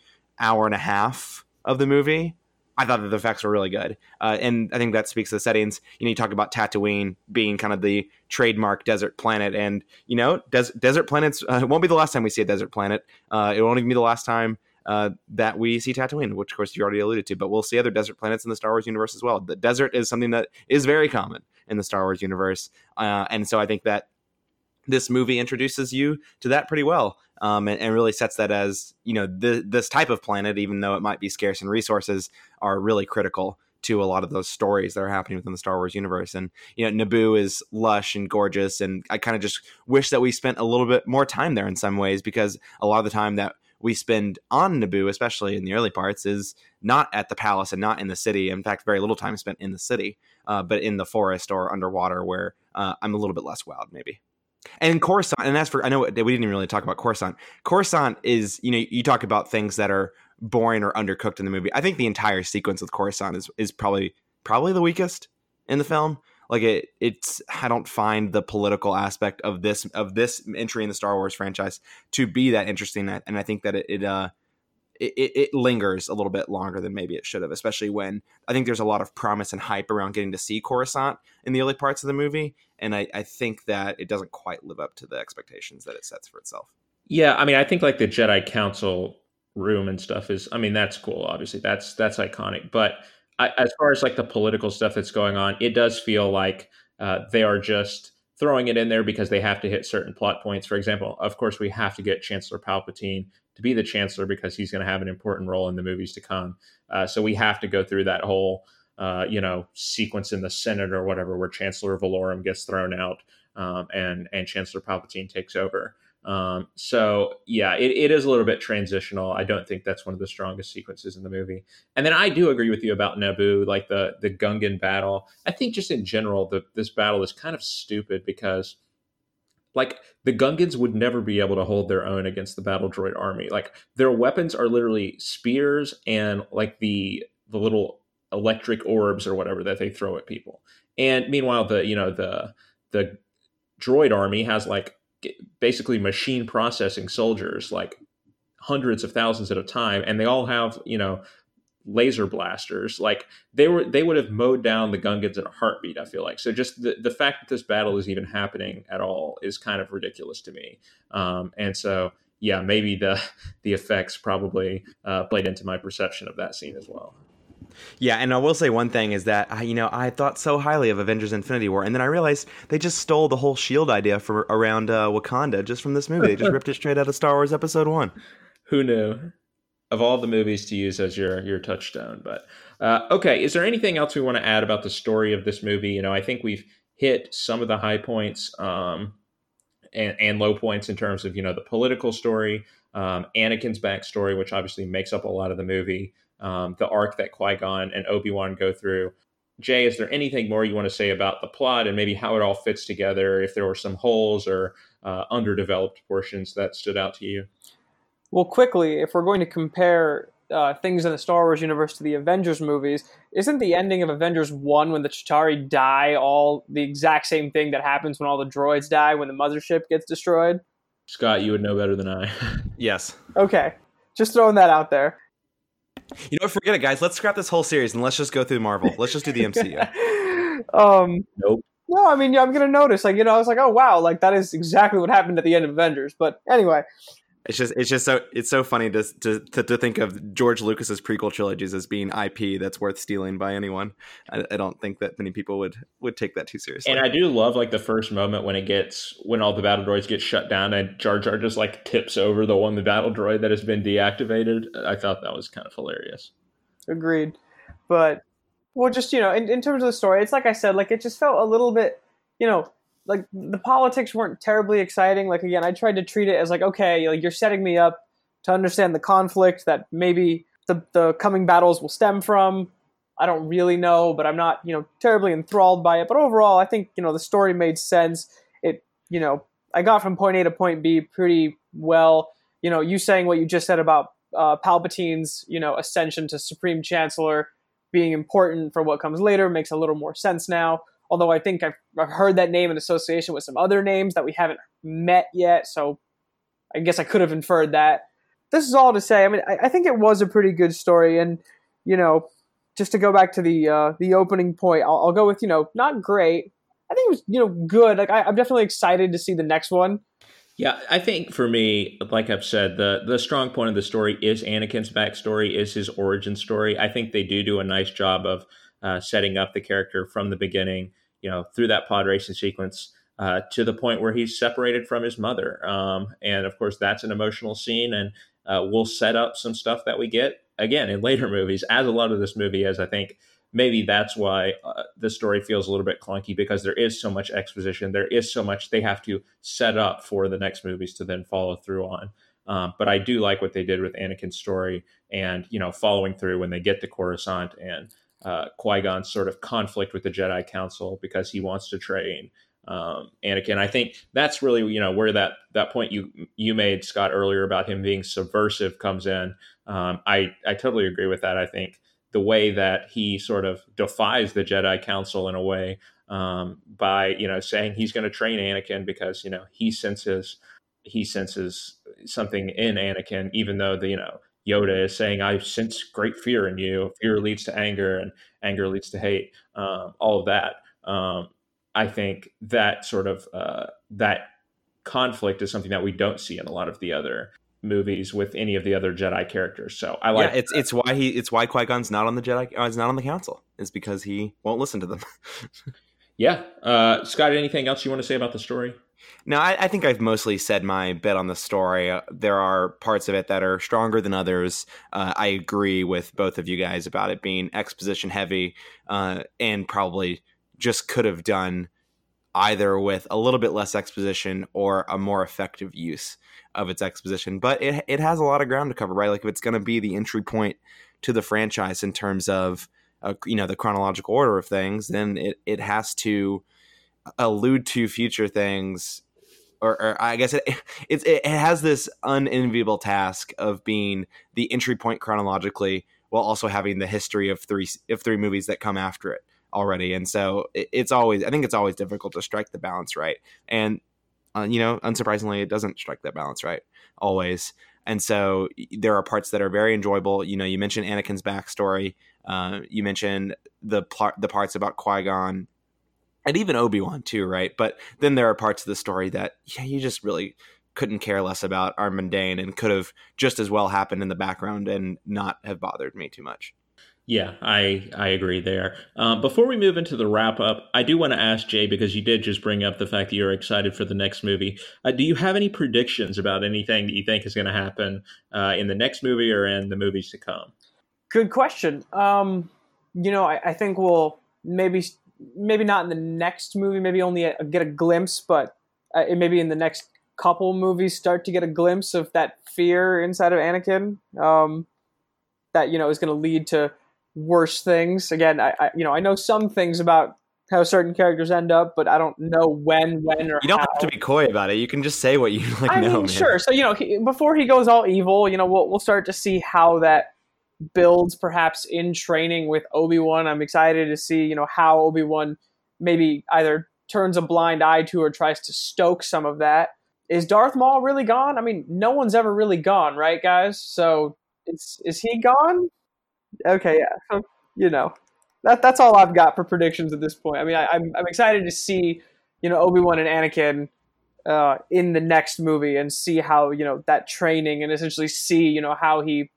hour and a half of the movie, I thought that the effects were really good, uh, and I think that speaks to the settings. You know, you talk about Tatooine being kind of the trademark desert planet, and you know, des- desert planets uh, won't be the last time we see a desert planet. Uh, it won't even be the last time uh, that we see Tatooine, which of course you already alluded to, but we'll see other desert planets in the Star Wars universe as well. The desert is something that is very common in the Star Wars universe, uh, and so I think that this movie introduces you to that pretty well, um, and, and, really sets that as you know the, this type of planet, even though it might be scarce in resources, are really critical to a lot of those stories that are happening within the Star Wars universe. And you know, Naboo is lush and gorgeous, and I kind of just wish that we spent a little bit more time there in some ways because a lot of the time that we spend on Naboo, especially in the early parts, is not at the palace and not in the city. In fact, very little time spent in the city, uh, but in the forest or underwater, where uh, I'm a little bit less wowed, maybe. And Coruscant, and as for I know we didn't even really talk about Coruscant. Coruscant is you know you talk about things that are boring or undercooked in the movie. I think the entire sequence with Coruscant is is probably probably the weakest in the film like it it's i don't find the political aspect of this of this entry in the star wars franchise to be that interesting and i think that it, it uh it, it, lingers a little bit longer than maybe it should have, especially when I think there's a lot of promise and hype around getting to see Coruscant in the early parts of the movie. And I, I think that it doesn't quite live up to the expectations that it sets for itself. Yeah, I mean, I think like the Jedi Council room and stuff is, I mean, that's cool. Obviously, that's that's iconic. But As far as like the political stuff that's going on, it does feel like uh, they are just throwing it in there because they have to hit certain plot points. For example, of course, we have to get Chancellor Palpatine to be the Chancellor because he's going to have an important role in the movies to come. Uh, so we have to go through that whole uh, you know, sequence in the Senate or whatever where Chancellor Valorum gets thrown out um, and and Chancellor Palpatine takes over. Um, so yeah, it, it is a little bit transitional. I don't think that's one of the strongest sequences in the movie. And then I do agree with you about Naboo, like the the Gungan battle. I think just in general, the this battle is kind of stupid because like the Gungans would never be able to hold their own against the battle droid army. Like their weapons are literally spears and like the the little electric orbs or whatever that they throw at people. And meanwhile, the you know the the droid army has like basically machine processing soldiers, like hundreds of thousands at a time, and they all have you know laser blasters. Like they were, they would have mowed down the Gungans in a heartbeat. I feel like so. Just the the fact that this battle is even happening at all is kind of ridiculous to me. Um, and so, yeah, maybe the *laughs* the effects probably uh, played into my perception of that scene as well. Yeah, and I will say one thing is that I, you know I thought so highly of Avengers: Infinity War, and then I realized they just stole the whole Shield idea for around uh, Wakanda just from this movie. They just ripped it straight out of Star Wars Episode One. *laughs* Who knew? of all the movies to use as your your touchstone. But uh, okay, is there anything else we want to add about the story of this movie? You know, I think we've hit some of the high points um, and, and low points in terms of you know the political story, um, Anakin's backstory, which obviously makes up a lot of the movie, um, the arc that Qui Gon and Obi Wan go through. Jay, is there anything more you want to say about the plot and maybe how it all fits together? If there were some holes or uh, underdeveloped portions that stood out to you? Well, quickly, if we're going to compare uh, things in the Star Wars universe to the Avengers movies, isn't the ending of Avengers 1 when the Chitauri die all the exact same thing that happens when all the droids die when the mothership gets destroyed? Scott, you would know better than I. *laughs* yes. Okay. Just throwing that out there. You know, what, forget it, guys. Let's scrap this whole series and let's just go through Marvel. Let's just do the MCU. *laughs* um, nope. No, I mean, yeah, I'm gonna notice. Like, you know, I was like, oh wow, like that is exactly what happened at the end of Avengers. But anyway, it's just it's just so it's so funny to to to, think of George Lucas's prequel trilogies as being IP that's worth stealing by anyone. I, I, don't think that many people would would take that too seriously. And I do love like the first moment when it gets when all the battle droids get shut down and Jar Jar just like tips over the one the battle droid that has been deactivated. I thought that was kind of hilarious. Agreed, but well, just you know, in, in terms of the story, it's like I said, like it just felt a little bit, you know, like the politics weren't terribly exciting. Like again, I tried to treat it as like okay, like you're setting me up to understand the conflict that maybe the the coming battles will stem from. I don't really know, but I'm not, you know, terribly enthralled by it. But overall, I think, you know, the story made sense. It, you know, I got from point A to point B pretty well. You know, you saying what you just said about uh, Palpatine's, you know, ascension to Supreme Chancellor being important for what comes later makes a little more sense now although I think I've, I've heard that name in association with some other names that we haven't met yet. So I guess I could have inferred that. This is all to say. I mean, I, I think it was a pretty good story, and you know, just to go back to the uh, the opening point, I'll, I'll, go with you know, not great. I think it was you know good. Like I, I'm definitely excited to see the next one. Yeah, I think for me, like I've said, the the strong point of the story is Anakin's backstory, is his origin story. I think they do do a nice job of uh, setting up the character from the beginning, you know, through that pod racing sequence uh, to the point where he's separated from his mother. Um, and of course, that's an emotional scene, and uh, we'll set up some stuff that we get again in later *laughs* movies, as a lot of this movie is. I think maybe that's why uh, the story feels a little bit clunky because there is so much exposition, there is so much they have to set up for the next movies to then follow through on. Um, but I do like what they did with Anakin's story, and you know, following through when they get to Coruscant and uh, Qui Gon's sort of conflict with the Jedi Council because he wants to train um, Anakin. I think that's really you know where that that point you you made Scott earlier about him being subversive comes in. Um, I I totally agree with that. I think the way that he sort of defies the Jedi Council in a way um, by you know saying he's going to train Anakin because you know he senses he senses something in Anakin, even though the you know Yoda is saying, I sense great fear in you. Fear leads to anger, and anger leads to hate. Um, all of that. Um, I think that sort of uh, that conflict is something that we don't see in a lot of the other movies with any of the other Jedi characters. So I like. Yeah, it's it's why he it's why Qui Gon's not on the Jedi. Uh, is not on the Council. Is because he won't listen to them. *laughs* yeah, uh, Scott. Anything else you want to say about the story? No, I, I, think I've mostly said my bit on the story. Uh, there are parts of it that are stronger than others. Uh, I agree with both of you guys about it being exposition heavy uh, and probably just could have done either with a little bit less exposition or a more effective use of its exposition. But it, it has a lot of ground to cover, right? Like if it's going to be the entry point to the franchise in terms of uh, you know the chronological order of things, then it, it has to allude to future things or, or I guess it, it it has this unenviable task of being the entry point chronologically, while also having the history of three of three movies that come after it already. And so it, it's always I think it's always difficult to strike the balance right. And uh, you know, unsurprisingly, it doesn't strike that balance right always. And so there are parts that are very enjoyable. You know, you mentioned Anakin's backstory. Uh, you mentioned the pl- the parts about Qui Gon and even Obi-Wan too, right? But then there are parts of the story that yeah, you just really couldn't care less about are mundane and could have just as well happened in the background and not have bothered me too much. Yeah, I I agree there. Um, before we move into the wrap up, I do want to ask Jay because you did just bring up the fact that you're excited for the next movie. Uh, do you have any predictions about anything that you think is going to happen uh, in the next movie or in the movies to come? Good question. Um, you know, I, I think we'll maybe maybe not in the next movie, maybe only a, get a glimpse, but uh, maybe in the next couple movies start to get a glimpse of that fear inside of Anakin. Um, that you know is going to lead to worse things. Again, I, I, you know I know some things about how certain characters end up, but I don't know when, when, or you don't how. have to be coy about it. You can just say what you *laughs* like. I know, mean, man. sure. So you know, he, before he goes all evil, you know, we'll we'll start to see how that builds perhaps in training with Obi-Wan. I'm excited to see, you know, how Obi-Wan maybe either turns a blind eye to or tries to stoke some of that. Is Darth Maul really gone? I mean, no one's ever really gone, right, guys? So is is he gone? Okay, yeah. You know, that that's all I've got for predictions at this point. I mean, I, am I'm, I'm excited to see, you know, Obi Wan and Anakin uh, in the next movie and see how you know that training and essentially see you know how he,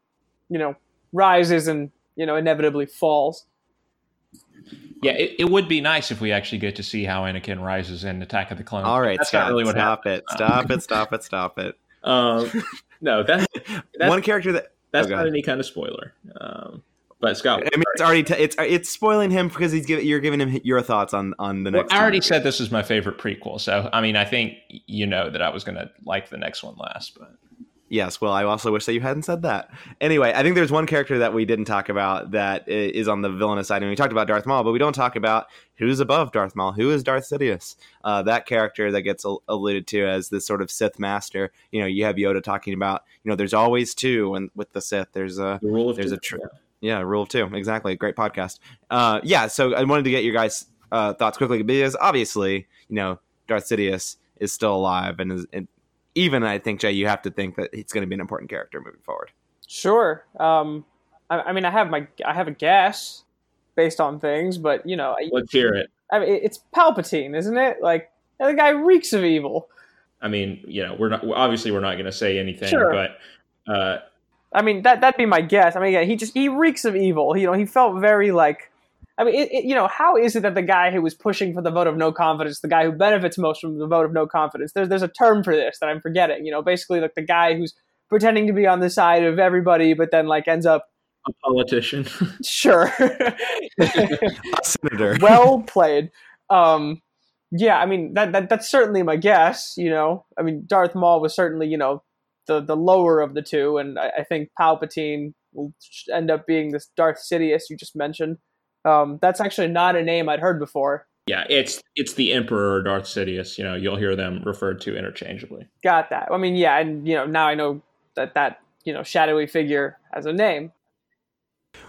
you know, rises and you know inevitably falls. Yeah, it, it would be nice if we actually get to see how Anakin rises in Attack of the Clones. All right, that's Scott, not really what stop happened. it, stop it, stop it, stop it. *laughs* Um, no, that, *laughs* that's one character that that's oh, not any kind of spoiler. Um, but Scott, I mean, it's already t- it's it's spoiling him because he's giving you're giving him your thoughts on on the next. Well, I already said this is my favorite prequel, so I mean, I think you know that I was going to like the next one last, but Yes, well, I also wish that you hadn't said that. Anyway, I think there's one character that we didn't talk about that is on the villainous side. And we talked about Darth Maul, but we don't talk about who's above Darth Maul. Who is Darth Sidious? Uh, that character that gets alluded to as this sort of Sith master. You know, you have Yoda talking about, you know, there's always two, and with the Sith, there's a the rule of there's two. a tr- yeah. yeah, rule of two. Exactly, great podcast. Uh, yeah, so I wanted to get your guys' uh, thoughts quickly because obviously, you know, Darth Sidious is still alive and is. And, even I think Jay, you have to think that it's going to be an important character moving forward. Sure. Um, I, I, mean, I have my I have a guess based on things, but you know, let's hear it. I mean, it's Palpatine, isn't it? Like the guy reeks of evil. I mean, you know, we're not obviously we're not going to say anything, sure. but uh, I mean that that'd be my guess. I mean, yeah, he just he reeks of evil. You know, he felt very like I mean, it, it, you know, how is it that the guy who was pushing for the vote of no confidence, the guy who benefits most from the vote of no confidence, there's there's a term for this that I'm forgetting. You know, basically like the guy who's pretending to be on the side of everybody, but then like ends up a politician. *laughs* sure, *laughs* a senator. *laughs* well played. Um, yeah, I mean that, that that's certainly my guess. You know, I mean Darth Maul was certainly you know the the lower of the two, and I, I think Palpatine will end up being this Darth Sidious you just mentioned. Um, that's actually not a name I'd heard before. Yeah, it's it's the Emperor Darth Sidious. You know, you'll hear them referred to interchangeably. Got that. I mean, yeah, and you know, now I know that that you know shadowy figure has a name.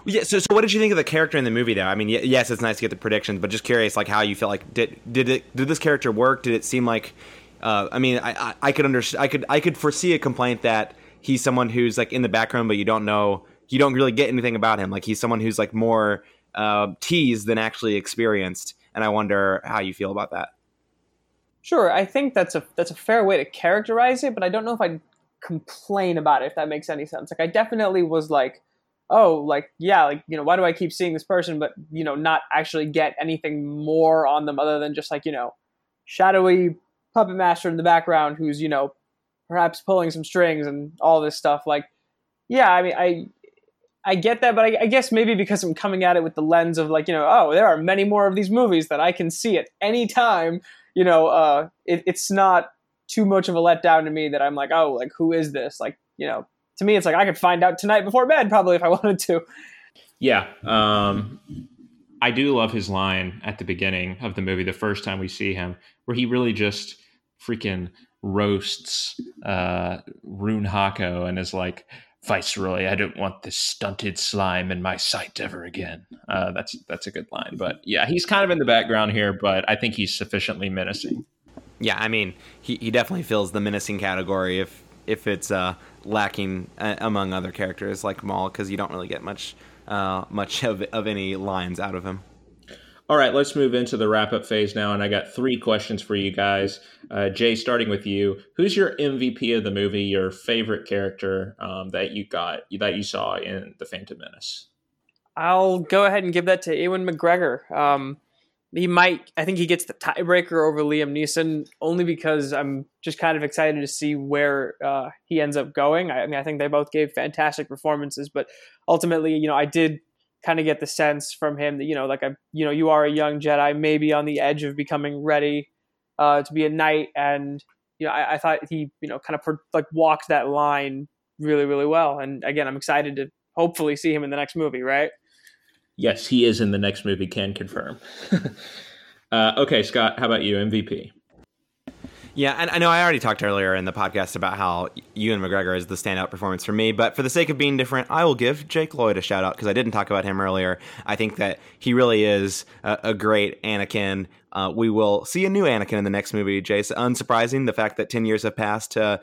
Yeah. So, so what did you think of the character in the movie, though? I mean, yes, it's nice to get the predictions, but just curious, like how you felt like did did it did this character work? Did it seem like? Uh, I mean, I, I, I could understand. I could I could foresee a complaint that he's someone who's like in the background, but you don't know, you don't really get anything about him. Like he's someone who's like more uh, teased than actually experienced. And I wonder how you feel about that. Sure, I think that's a that's a fair way to characterize it, but I don't know if I'd complain about it if that makes any sense. Like I definitely was like, oh, like yeah, like you know, why do I keep seeing this person, but you know, not actually get anything more on them other than just like you know, shadowy puppet master in the background who's you know perhaps pulling some strings and all this stuff. Like, yeah, I mean, I I get that, but I, I, guess maybe because I'm coming at it with the lens of like, you know, oh, there are many more of these movies that I can see at any time. You know, uh, it, it's not too much of a letdown to me that I'm like, oh, like who is this? Like, you know, to me, it's like I could find out tonight before bed probably if I *laughs* wanted to. Yeah, um, I do love his line at the beginning of the movie, the first time we see him, where he really just freaking roasts uh, Rune Haako and is like, Viceroy, I don't want this stunted slime in my sight ever again. Uh, that's that's a good line, but yeah, he's kind of in the background here, but I think he's sufficiently menacing. Yeah, I mean, he, he definitely fills the menacing category if if it's uh, lacking uh, among other characters like Maul, because you don't really get much uh, much of of any lines out of him. All right, let's move into the wrap up phase now. And I got three questions for you guys. Uh, Jay, starting with you, who's your MVP of the movie? Your favorite character um, that you got that you saw in the Phantom Menace? I'll go ahead and give that to Ewan McGregor. Um, he might, I think he gets the tiebreaker over Liam Neeson only because I'm just kind of excited to see where uh, he ends up going. I, I mean, I think they both gave fantastic performances, but ultimately, you know, I did kind of get the sense from him that you know like I you know you are a young Jedi maybe on the edge of becoming ready uh, to be a knight. And you know I, I thought he you know kind of per, like walked that line really really well. And again I'm excited to hopefully see him in the next movie right? Yes he is in the next movie can confirm. *laughs* Uh, okay Scott how about you? MVP yeah, and I know I already talked earlier in the podcast about how Ewan McGregor is the standout performance for me, but for the sake of being different, I will give Jake Lloyd a shout out because I didn't talk about him earlier. I think that he really is a, a great Anakin. Uh, we will see a new Anakin in the next movie, Jace. Unsurprising, the fact that 10 years have passed uh,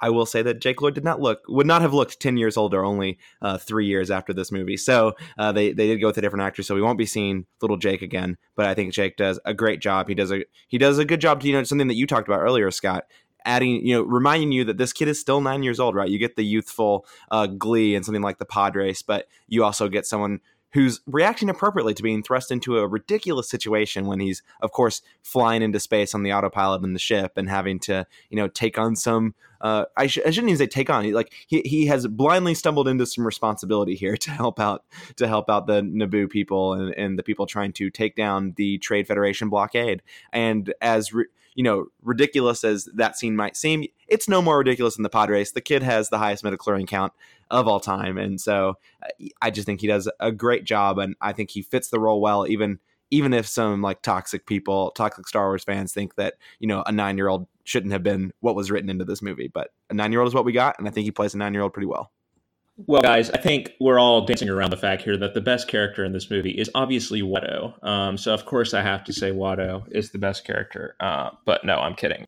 I will say that Jake Lloyd did not look would not have looked ten years older only uh, three years after this movie. So uh, they they did go with a different actor, so we won't be seeing little Jake again. But I think Jake does a great job. He does a he does a good job. To, you know something that you talked about earlier, Scott. Adding, you know, reminding you that this kid is still nine years old, right? You get the youthful uh, glee and something like the pod race, but you also get someone who's reacting appropriately to being thrust into a ridiculous situation when he's, of course, flying into space on the autopilot in the ship and having to, you know, take on some. Uh, I, sh- I, shouldn't even say take on. Like he he has blindly stumbled into some responsibility here *laughs* to help out to help out the Naboo people and, and the people trying to take down the Trade Federation blockade. And as re- you know, ridiculous as that scene might seem, it's no more ridiculous than the pod race. The kid has the highest midichlorian count of all time. And so uh, I just think he does a great job, and I think he fits the role well, even even if some like toxic people, toxic Star Wars fans think that you know a nine year old shouldn't have been what was written into this movie. But a nine year old is what we got, and I think he plays a nine year old pretty well. Well, guys, I think we're all dancing around the fact here that the best character in this movie is obviously Watto. Um, so, of course, I have to say Watto is the best character. Uh, but no, I'm kidding.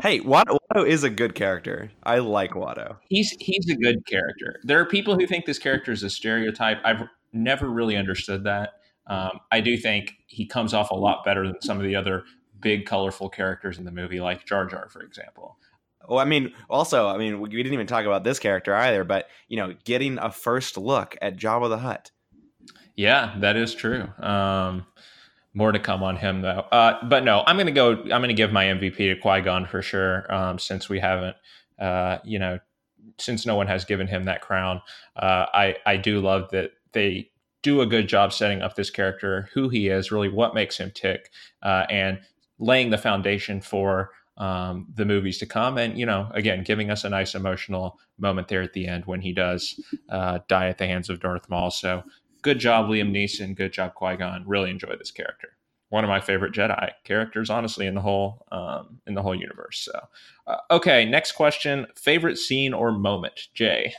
Hey, Watto, Watto is a good character. I like Watto. He's he's a good character. There are people who think this character is a stereotype. I've never really understood that. Um, I do think he comes off a lot better than some of the other big, colorful characters in the movie, like Jar Jar, for example. Well, I mean, also, I mean, we didn't even talk about this character either, but you know, getting a first look at Jabba the Hutt. Yeah, that is true. Um, more to come on him though. Uh, but no, I'm gonna go. I'm gonna give my MVP to Qui Gon for sure. Um, since we haven't, uh, you know, since no one has given him that crown, uh, I I do love that they do a good job setting up this character, who he is, really what makes him tick, uh, and laying the foundation for um, the movies to come. And you know, again, giving us a nice emotional moment there at the end when he does uh, die at the hands of Darth Maul. So good job, Liam Neeson. Good job, Qui Gon. Really enjoy this character. One of my favorite Jedi characters, honestly, in the whole um, in the whole universe. So, uh, okay, next question: favorite scene or moment, Jay?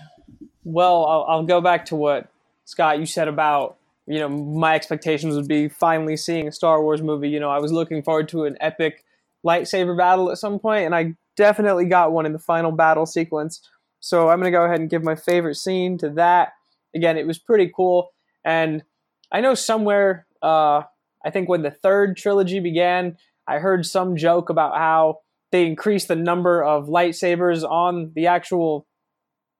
Well, I'll, I'll go back to what Scott you said about you know my expectations would be finally seeing a Star Wars movie. You know, I was looking forward to an epic lightsaber battle at some point, and I definitely got one in the final battle sequence. So I'm going to go ahead and give my favorite scene to that. Again, it was pretty cool. And I know somewhere, uh, I think when the third trilogy began, I heard some joke about how they increased the number of lightsabers on the actual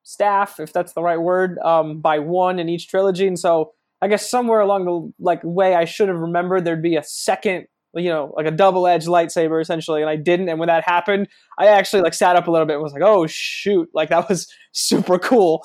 staff, if that's the right word, um, by one in each trilogy. And so I guess somewhere along the like way I should have remembered there'd be a second you know, like a double edged lightsaber essentially, and I didn't. And when that happened, I actually like sat up a little bit and was like, oh shoot, like that was *laughs* super cool.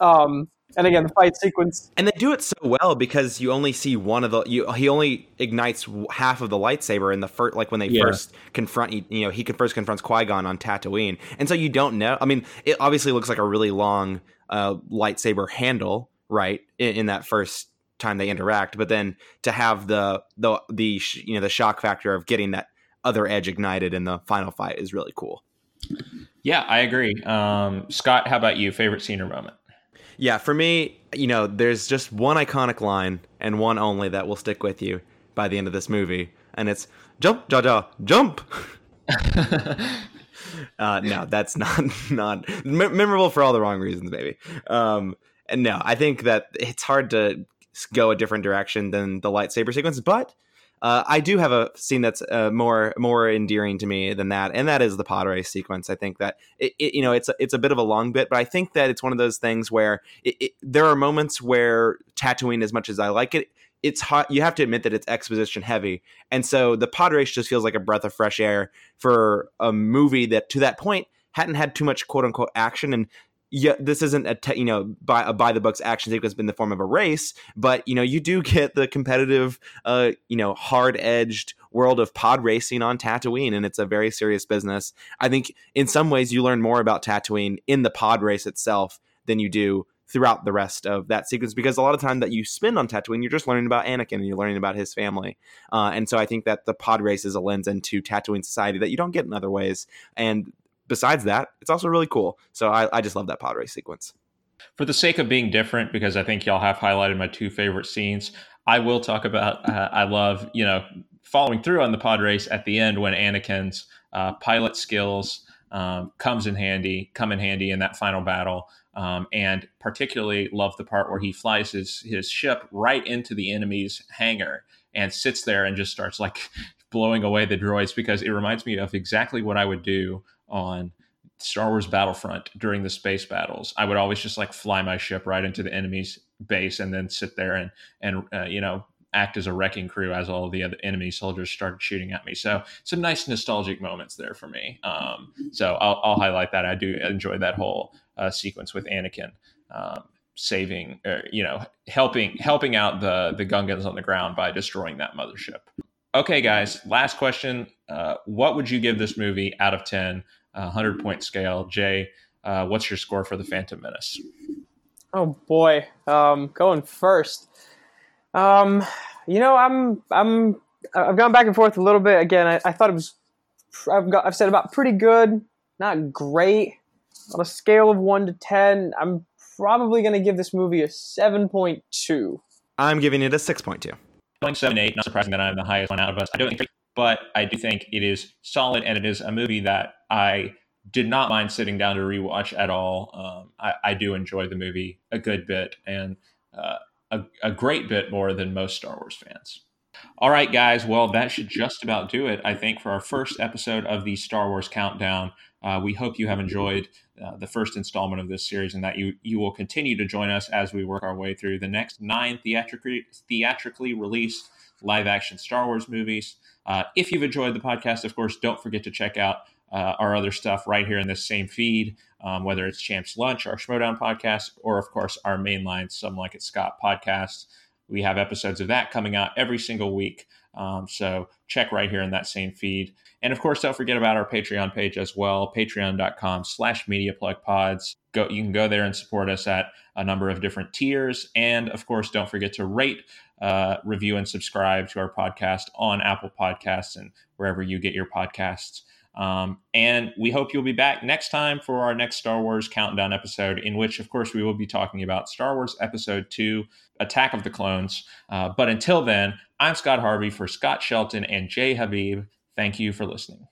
Um, and again, the fight sequence. And they do it so well because you only see one of the. You, he only ignites half of the lightsaber in the first, like when they yeah. first confront. You know, he first confronts Qui Gon on Tatooine, and so you don't know. I mean, it obviously looks like a really long uh, lightsaber handle, right? In, in, that first time they interact, but then to have the the the you know the shock factor of getting that other edge ignited in the final fight is really cool. Yeah, I agree. Um, Scott, how about you? Favorite scene or moment? Yeah, for me, you know, there's just one iconic line and one only that will stick with you by the end of this movie, and it's "Jump, Jar Jar, jump." *laughs* uh, no, that's not *laughs* not memorable for all the wrong reasons, maybe. Um, and no, I think that it's hard to go a different direction than the lightsaber sequence, but uh, I do have a scene that's uh, more more endearing to me than that, and that is the pod race sequence. I think that it, it, you know it's a, it's a bit of a long bit, but I think that it's one of those things where it, there are moments where Tatooine, as much as I like it, it's hot. You have to admit that it's exposition heavy, and so the pod race just feels like a breath of fresh air for a movie that to that point hadn't had too much quote unquote action and yeah, this isn't a te- you know by a by the books action sequence in the form of a race, but you know you do *laughs* get the competitive, uh, you know, hard edged world of pod racing on Tatooine, and it's a very serious business. I think in some ways you learn more about Tatooine in the pod race itself than you do throughout the rest of that sequence because a lot of time that you spend on Tatooine, you're just learning about Anakin and you're learning about his family. Uh, and so I think that the pod race is a lens into Tatooine society that you don't get in other ways. And besides that, it's also really cool. So I, I just love that pod race sequence. For the sake of being different, because I think y'all have highlighted my two favorite scenes, I will talk about. Uh, I love you know following through on the pod race at the end when Anakin's uh, pilot skills um, comes in handy, come in handy in that final battle. Um, and particularly love the part where he flies his his ship right into the enemy's hangar and sits there and just starts like *laughs* blowing away the droids because it reminds me of exactly what I would do on Star Wars Battlefront during the space battles. I would always just like fly my ship right into the enemy's base and then sit there and and uh, you know act as a wrecking crew as all the other enemy soldiers started shooting at me. So some nice nostalgic moments there for me. Um, so I'll, I'll, highlight that. I do enjoy that whole uh, sequence with Anakin. Um, saving uh, you know helping helping out the the gungans on the ground by destroying that mothership okay guys last question uh, what would you give this movie out of 10 100 point scale. Jay, uh, what's your score for the Phantom Menace? Oh boy, um, going first. Um, you know, I'm I'm I've gone back and forth a little bit. Again, I, I thought it was I've got I've said about pretty good, not great. On a scale of one to ten, I'm probably going to give this movie a seven point two. I'm giving it a six point two. Point seven eight. Not surprising that I'm the highest one out of us. I don't think but I do think it is solid and it is a movie that I did not mind sitting down to rewatch at all. Um, I, I, do enjoy the movie a good bit and uh, a, a great bit more than most Star Wars fans. All right, guys. Well, that should just about do it, I think, for our first episode of the Star Wars Countdown. Uh, we hope you have enjoyed uh, the first installment of this series and that you, you will continue to join us as we work our way through the next nine theatrically, theatrically released live action Star Wars movies. Uh, if you've enjoyed the podcast, of course, don't forget to check out uh, our other stuff right here in this same feed, um, whether it's Champs Lunch, our Schmoedown podcast, or of course our mainline Some Like It Scott podcast. We have episodes of that coming out every single week. Um, so check right here in that same feed. And of course, don't forget about our Patreon page as well, patreon.com slash mediaplugpods. Go, you can go there and support us at a number of different tiers. And of course, don't forget to rate, uh, review, and subscribe to our podcast on Apple Podcasts and wherever you get your podcasts. Um, and we hope you'll be back next time for our next Star Wars Countdown episode, in which, of course, we will be talking about Star Wars Episode 2 Attack of the Clones. Uh, but until then, I'm Scott Harvey for Scott Shelton and Jay Habib. Thank you for listening.